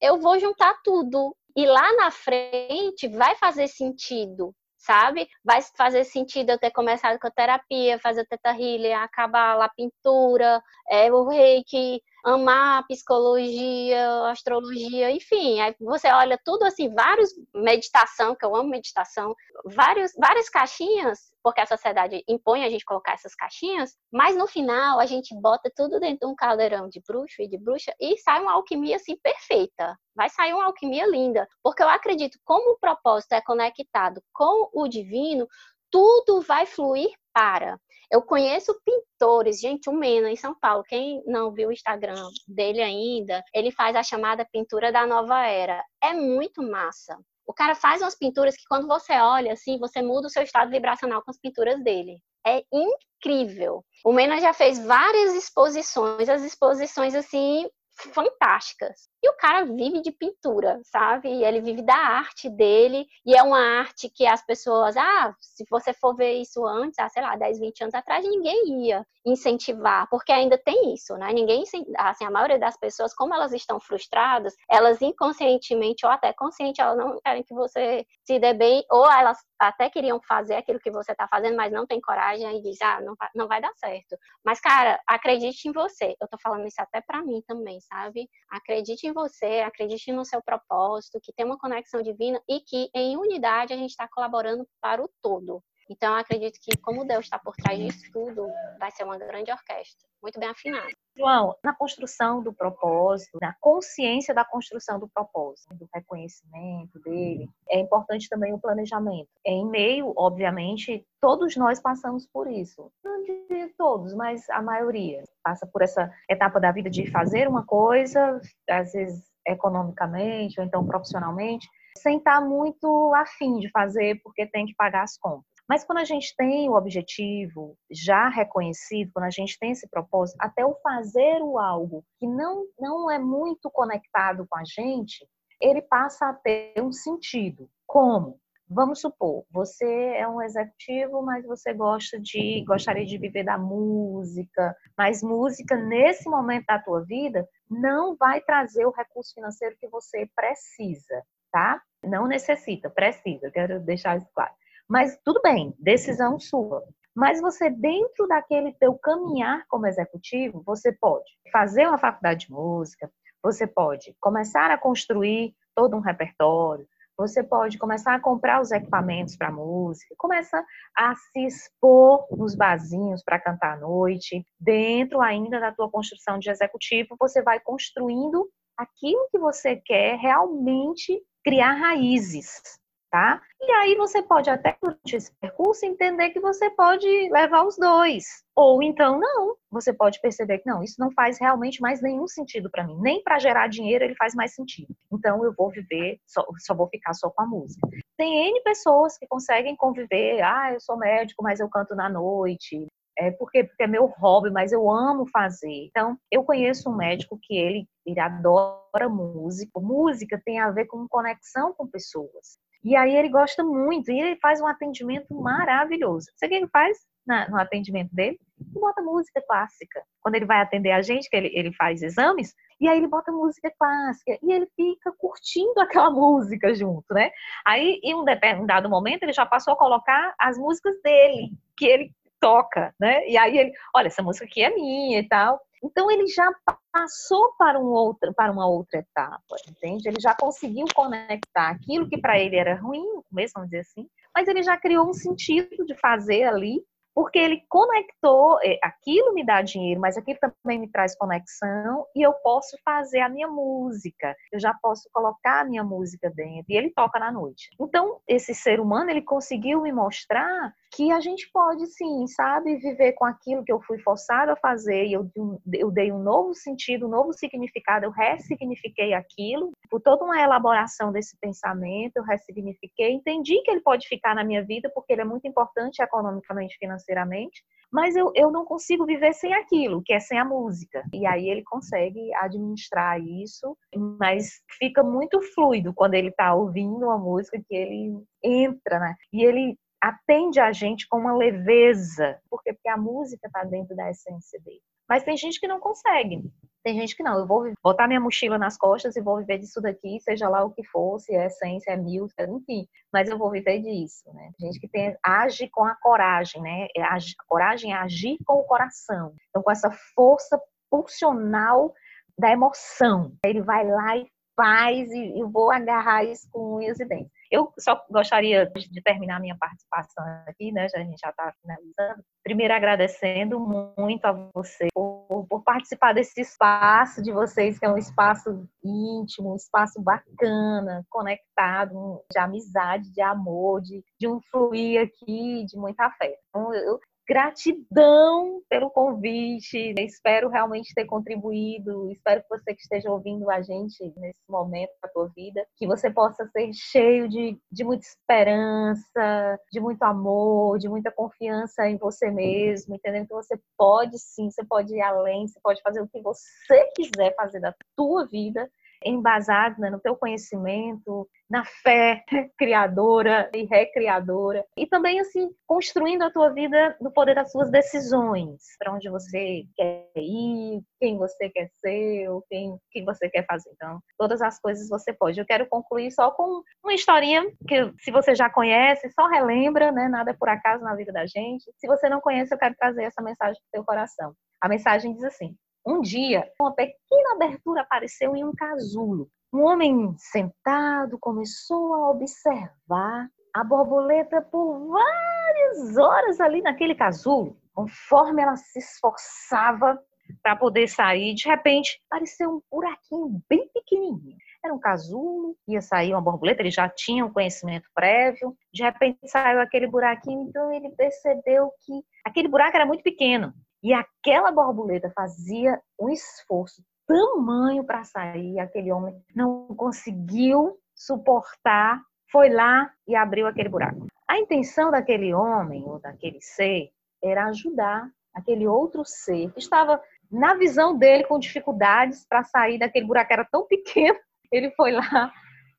eu vou juntar tudo. E lá na frente vai fazer sentido, sabe? Vai fazer sentido eu ter começado com a terapia, fazer teta healing, acabar lá a pintura, é, o reiki, amar psicologia, astrologia, enfim, aí você olha tudo assim, vários meditação, que eu amo meditação, vários, várias caixinhas, porque a sociedade impõe a gente colocar essas caixinhas, mas no final a gente bota tudo dentro de um caldeirão de bruxo e de bruxa e sai uma alquimia assim perfeita. Vai sair uma alquimia linda, porque eu acredito como o propósito é conectado com o divino, tudo vai fluir para. Eu conheço pintores, gente, o Mena em São Paulo. Quem não viu o Instagram dele ainda, ele faz a chamada pintura da nova era. É muito massa. O cara faz umas pinturas que quando você olha assim, você muda o seu estado vibracional com as pinturas dele. É incrível. O Mena já fez várias exposições, as exposições assim fantásticas. E o cara vive de pintura, sabe? E ele vive da arte dele, e é uma arte que as pessoas, ah, se você for ver isso antes, ah, sei lá, 10, 20 anos atrás, ninguém ia incentivar, porque ainda tem isso, né? Ninguém, assim, a maioria das pessoas, como elas estão frustradas, elas inconscientemente ou até consciente, elas não querem que você se dê bem, ou elas até queriam fazer aquilo que você está fazendo, mas não tem coragem e diz, ah, não, não vai dar certo. Mas, cara, acredite em você. Eu tô falando isso até para mim também, sabe? Acredite em você, acredite no seu propósito, que tem uma conexão divina e que em unidade a gente está colaborando para o todo. Então, acredito que, como Deus está por trás disso tudo, vai ser uma grande orquestra, muito bem afinada. João, na construção do propósito, na consciência da construção do propósito, do reconhecimento dele, é importante também o planejamento. Em meio, obviamente, todos nós passamos por isso. Não de todos, mas a maioria passa por essa etapa da vida de fazer uma coisa, às vezes economicamente ou então profissionalmente, sem estar muito afim de fazer porque tem que pagar as contas. Mas quando a gente tem o objetivo já reconhecido, quando a gente tem esse propósito, até o fazer o algo que não, não é muito conectado com a gente, ele passa a ter um sentido. Como? Vamos supor, você é um executivo, mas você gosta de gostaria de viver da música, mas música nesse momento da tua vida não vai trazer o recurso financeiro que você precisa, tá? Não necessita, precisa. Quero deixar isso claro. Mas tudo bem, decisão sua. Mas você, dentro daquele teu caminhar como executivo, você pode fazer uma faculdade de música, você pode começar a construir todo um repertório, você pode começar a comprar os equipamentos para música, começa a se expor nos barzinhos para cantar à noite, dentro ainda da tua construção de executivo, você vai construindo aquilo que você quer realmente criar raízes tá? E aí você pode até durante esse percurso entender que você pode levar os dois, ou então não. Você pode perceber que não, isso não faz realmente mais nenhum sentido para mim, nem para gerar dinheiro ele faz mais sentido. Então eu vou viver, só, só vou ficar só com a música. Tem N pessoas que conseguem conviver, ah, eu sou médico, mas eu canto na noite, é porque, porque é meu hobby, mas eu amo fazer. Então, eu conheço um médico que ele, ele adora música. Música tem a ver com conexão com pessoas. E aí ele gosta muito, e ele faz um atendimento maravilhoso. Você o que ele faz no atendimento dele? Ele bota música clássica. Quando ele vai atender a gente, que ele, ele faz exames, e aí ele bota música clássica, e ele fica curtindo [LAUGHS] aquela música junto, né? Aí, em um determinado momento, ele já passou a colocar as músicas dele, que ele toca, né? E aí ele, olha, essa música aqui é minha e tal. Então ele já passou para, um outro, para uma outra etapa, entende? Ele já conseguiu conectar aquilo que para ele era ruim, mesmo vamos dizer assim, mas ele já criou um sentido de fazer ali porque ele conectou, é, aquilo me dá dinheiro, mas aquilo também me traz conexão e eu posso fazer a minha música, eu já posso colocar a minha música dentro e ele toca na noite. Então, esse ser humano, ele conseguiu me mostrar que a gente pode sim, sabe, viver com aquilo que eu fui forçado a fazer e eu, eu dei um novo sentido, um novo significado, eu ressignifiquei aquilo, por toda uma elaboração desse pensamento, eu ressignifiquei, entendi que ele pode ficar na minha vida porque ele é muito importante economicamente, financeiramente, mas eu, eu não consigo viver sem aquilo, que é sem a música. E aí ele consegue administrar isso, mas fica muito fluido quando ele está ouvindo uma música que ele entra, né? E ele atende a gente com uma leveza, porque, porque a música está dentro da essência dele. Mas tem gente que não consegue. Tem gente que não, eu vou botar minha mochila nas costas e vou viver disso daqui, seja lá o que for, se é essência, é mil, enfim, mas eu vou viver disso, né? Gente que tem, age com a coragem, né? É, a coragem é agir com o coração. Então, com essa força pulsional da emoção. Ele vai lá e faz e eu vou agarrar isso com unhas e dentes. Eu só gostaria de terminar minha participação aqui, né? Já, a gente já está finalizando. Primeiro, agradecendo muito a você por, por, participar desse espaço de vocês, que é um espaço íntimo, um espaço bacana, conectado, de amizade, de amor, de, de um fluir aqui, de muita fé. Então, eu Gratidão pelo convite. Espero realmente ter contribuído. Espero que você que esteja ouvindo a gente nesse momento da tua vida, que você possa ser cheio de, de muita esperança, de muito amor, de muita confiança em você mesmo, entendendo que você pode sim, você pode ir além, você pode fazer o que você quiser fazer da tua vida embasado né, no teu conhecimento, na fé [LAUGHS] criadora e recriadora, e também assim construindo a tua vida no poder das suas decisões, para onde você quer ir, quem você quer ser, ou quem que você quer fazer. Então, todas as coisas você pode. Eu quero concluir só com uma historinha que se você já conhece, só relembra, né? Nada é por acaso na vida da gente. Se você não conhece, eu quero trazer essa mensagem para o teu coração. A mensagem diz assim: um dia, uma pequena abertura apareceu em um casulo. Um homem sentado começou a observar a borboleta por várias horas ali naquele casulo. Conforme ela se esforçava para poder sair, de repente apareceu um buraquinho bem pequenininho. Era um casulo, ia sair uma borboleta, ele já tinha um conhecimento prévio. De repente saiu aquele buraquinho, então ele percebeu que aquele buraco era muito pequeno. E aquela borboleta fazia um esforço tamanho para sair, aquele homem não conseguiu suportar, foi lá e abriu aquele buraco. A intenção daquele homem ou daquele ser era ajudar aquele outro ser que estava na visão dele com dificuldades para sair daquele buraco era tão pequeno, [LAUGHS] ele foi lá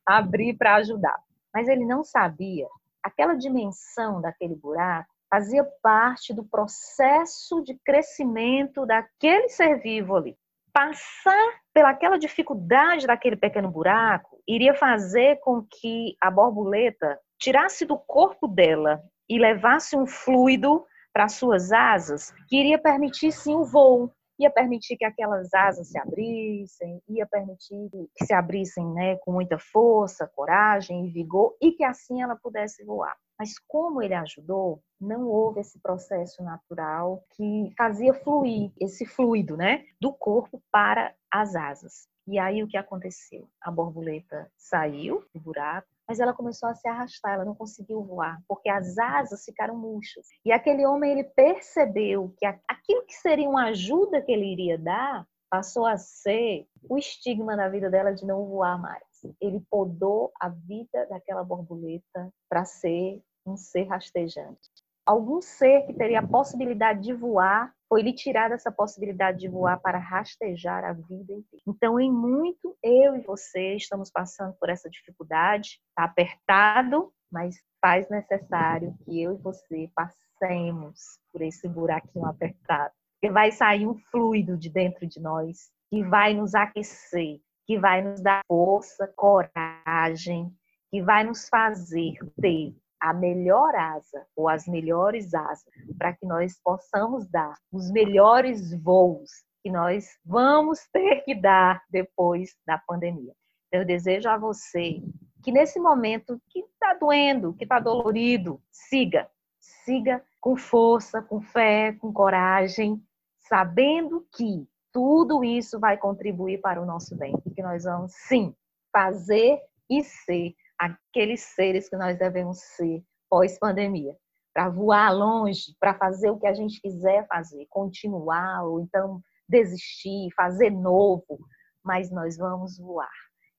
abrir para ajudar. Mas ele não sabia aquela dimensão daquele buraco fazia parte do processo de crescimento daquele ser vivo ali. Passar pelaquela dificuldade daquele pequeno buraco iria fazer com que a borboleta tirasse do corpo dela e levasse um fluido para suas asas que iria permitir sim o voo, ia permitir que aquelas asas se abrissem, ia permitir que se abrissem né, com muita força, coragem e vigor e que assim ela pudesse voar. Mas como ele ajudou, não houve esse processo natural que fazia fluir esse fluido, né, do corpo para as asas. E aí o que aconteceu? A borboleta saiu do buraco, mas ela começou a se arrastar, ela não conseguiu voar, porque as asas ficaram murchas. E aquele homem ele percebeu que aquilo que seria uma ajuda que ele iria dar passou a ser o estigma na vida dela de não voar mais. Ele podou a vida daquela borboleta para ser um ser rastejante. Algum ser que teria a possibilidade de voar foi lhe tirada essa possibilidade de voar para rastejar a vida inteira. Então, em muito, eu e você estamos passando por essa dificuldade, está apertado, mas faz necessário que eu e você passemos por esse buraquinho apertado. Porque vai sair um fluido de dentro de nós que vai nos aquecer, que vai nos dar força, coragem, que vai nos fazer ter a melhor asa ou as melhores asas para que nós possamos dar os melhores voos que nós vamos ter que dar depois da pandemia. Eu desejo a você que nesse momento que está doendo, que está dolorido, siga, siga com força, com fé, com coragem, sabendo que tudo isso vai contribuir para o nosso bem e que nós vamos sim fazer e ser aqueles seres que nós devemos ser pós-pandemia, para voar longe, para fazer o que a gente quiser fazer, continuar ou então desistir, fazer novo, mas nós vamos voar.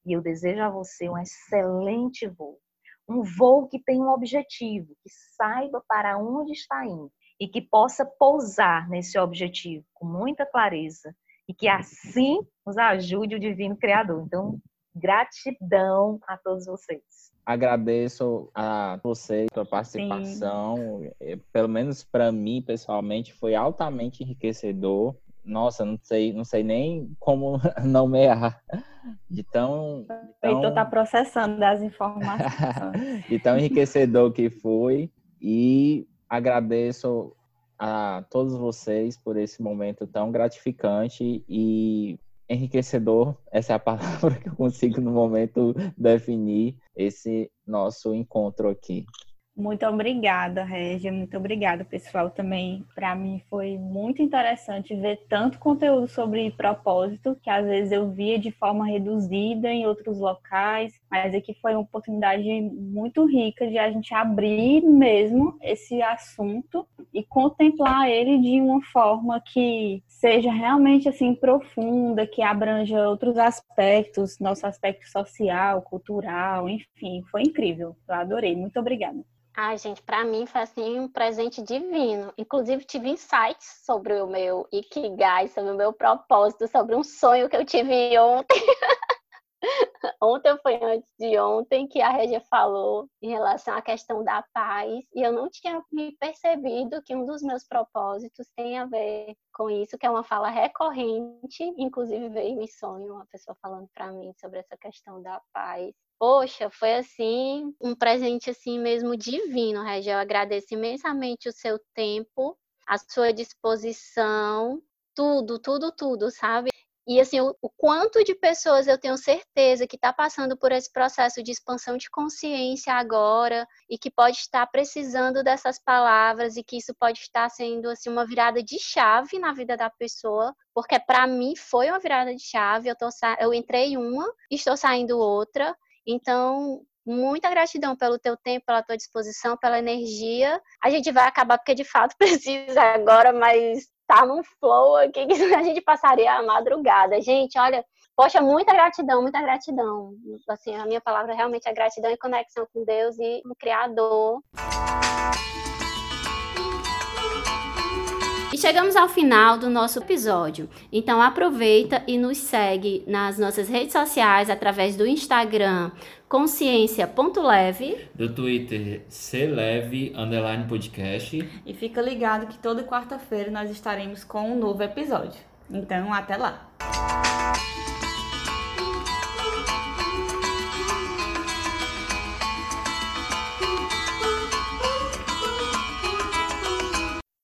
E eu desejo a você um excelente voo. Um voo que tenha um objetivo, que saiba para onde está indo e que possa pousar nesse objetivo com muita clareza e que assim nos ajude o Divino Criador. Então, Gratidão a todos vocês. Agradeço a vocês pela participação. Sim. Pelo menos para mim, pessoalmente, foi altamente enriquecedor. Nossa, não sei, não sei nem como [LAUGHS] nomear. De tão, de tão... Heitor tá processando as [LAUGHS] informações. de tão enriquecedor que foi. E agradeço a todos vocês por esse momento tão gratificante e enriquecedor, essa é a [LAUGHS] palavra que eu consigo no momento definir esse nosso encontro aqui. Muito obrigada, Régia. Muito obrigada, pessoal. Também, para mim, foi muito interessante ver tanto conteúdo sobre propósito, que às vezes eu via de forma reduzida em outros locais, mas aqui foi uma oportunidade muito rica de a gente abrir mesmo esse assunto e contemplar ele de uma forma que seja realmente assim profunda, que abranja outros aspectos, nosso aspecto social, cultural, enfim, foi incrível. Eu adorei. Muito obrigada. Ai, gente, para mim foi assim um presente divino. Inclusive tive insights sobre o meu ikigai, sobre o meu propósito, sobre um sonho que eu tive ontem. [LAUGHS] ontem foi antes de ontem que a Regia falou em relação à questão da paz e eu não tinha me percebido que um dos meus propósitos tem a ver com isso, que é uma fala recorrente, inclusive veio em sonho uma pessoa falando para mim sobre essa questão da paz Poxa, foi assim um presente assim mesmo divino, Regia. Eu agradeço imensamente o seu tempo, a sua disposição, tudo, tudo, tudo, sabe? E assim, o, o quanto de pessoas eu tenho certeza que está passando por esse processo de expansão de consciência agora e que pode estar precisando dessas palavras e que isso pode estar sendo assim uma virada de chave na vida da pessoa, porque para mim foi uma virada de chave. Eu, tô, eu entrei uma, estou saindo outra então, muita gratidão pelo teu tempo, pela tua disposição, pela energia. A gente vai acabar porque de fato [LAUGHS] precisa agora, mas tá num flow aqui que [LAUGHS] a gente passaria a madrugada. Gente, olha, poxa, muita gratidão, muita gratidão. Assim, a minha palavra realmente é gratidão e conexão com Deus e com o Criador. Chegamos ao final do nosso episódio. Então aproveita e nos segue nas nossas redes sociais através do Instagram consciência.leve, do Twitter celeve underline podcast. E fica ligado que toda quarta-feira nós estaremos com um novo episódio. Então até lá.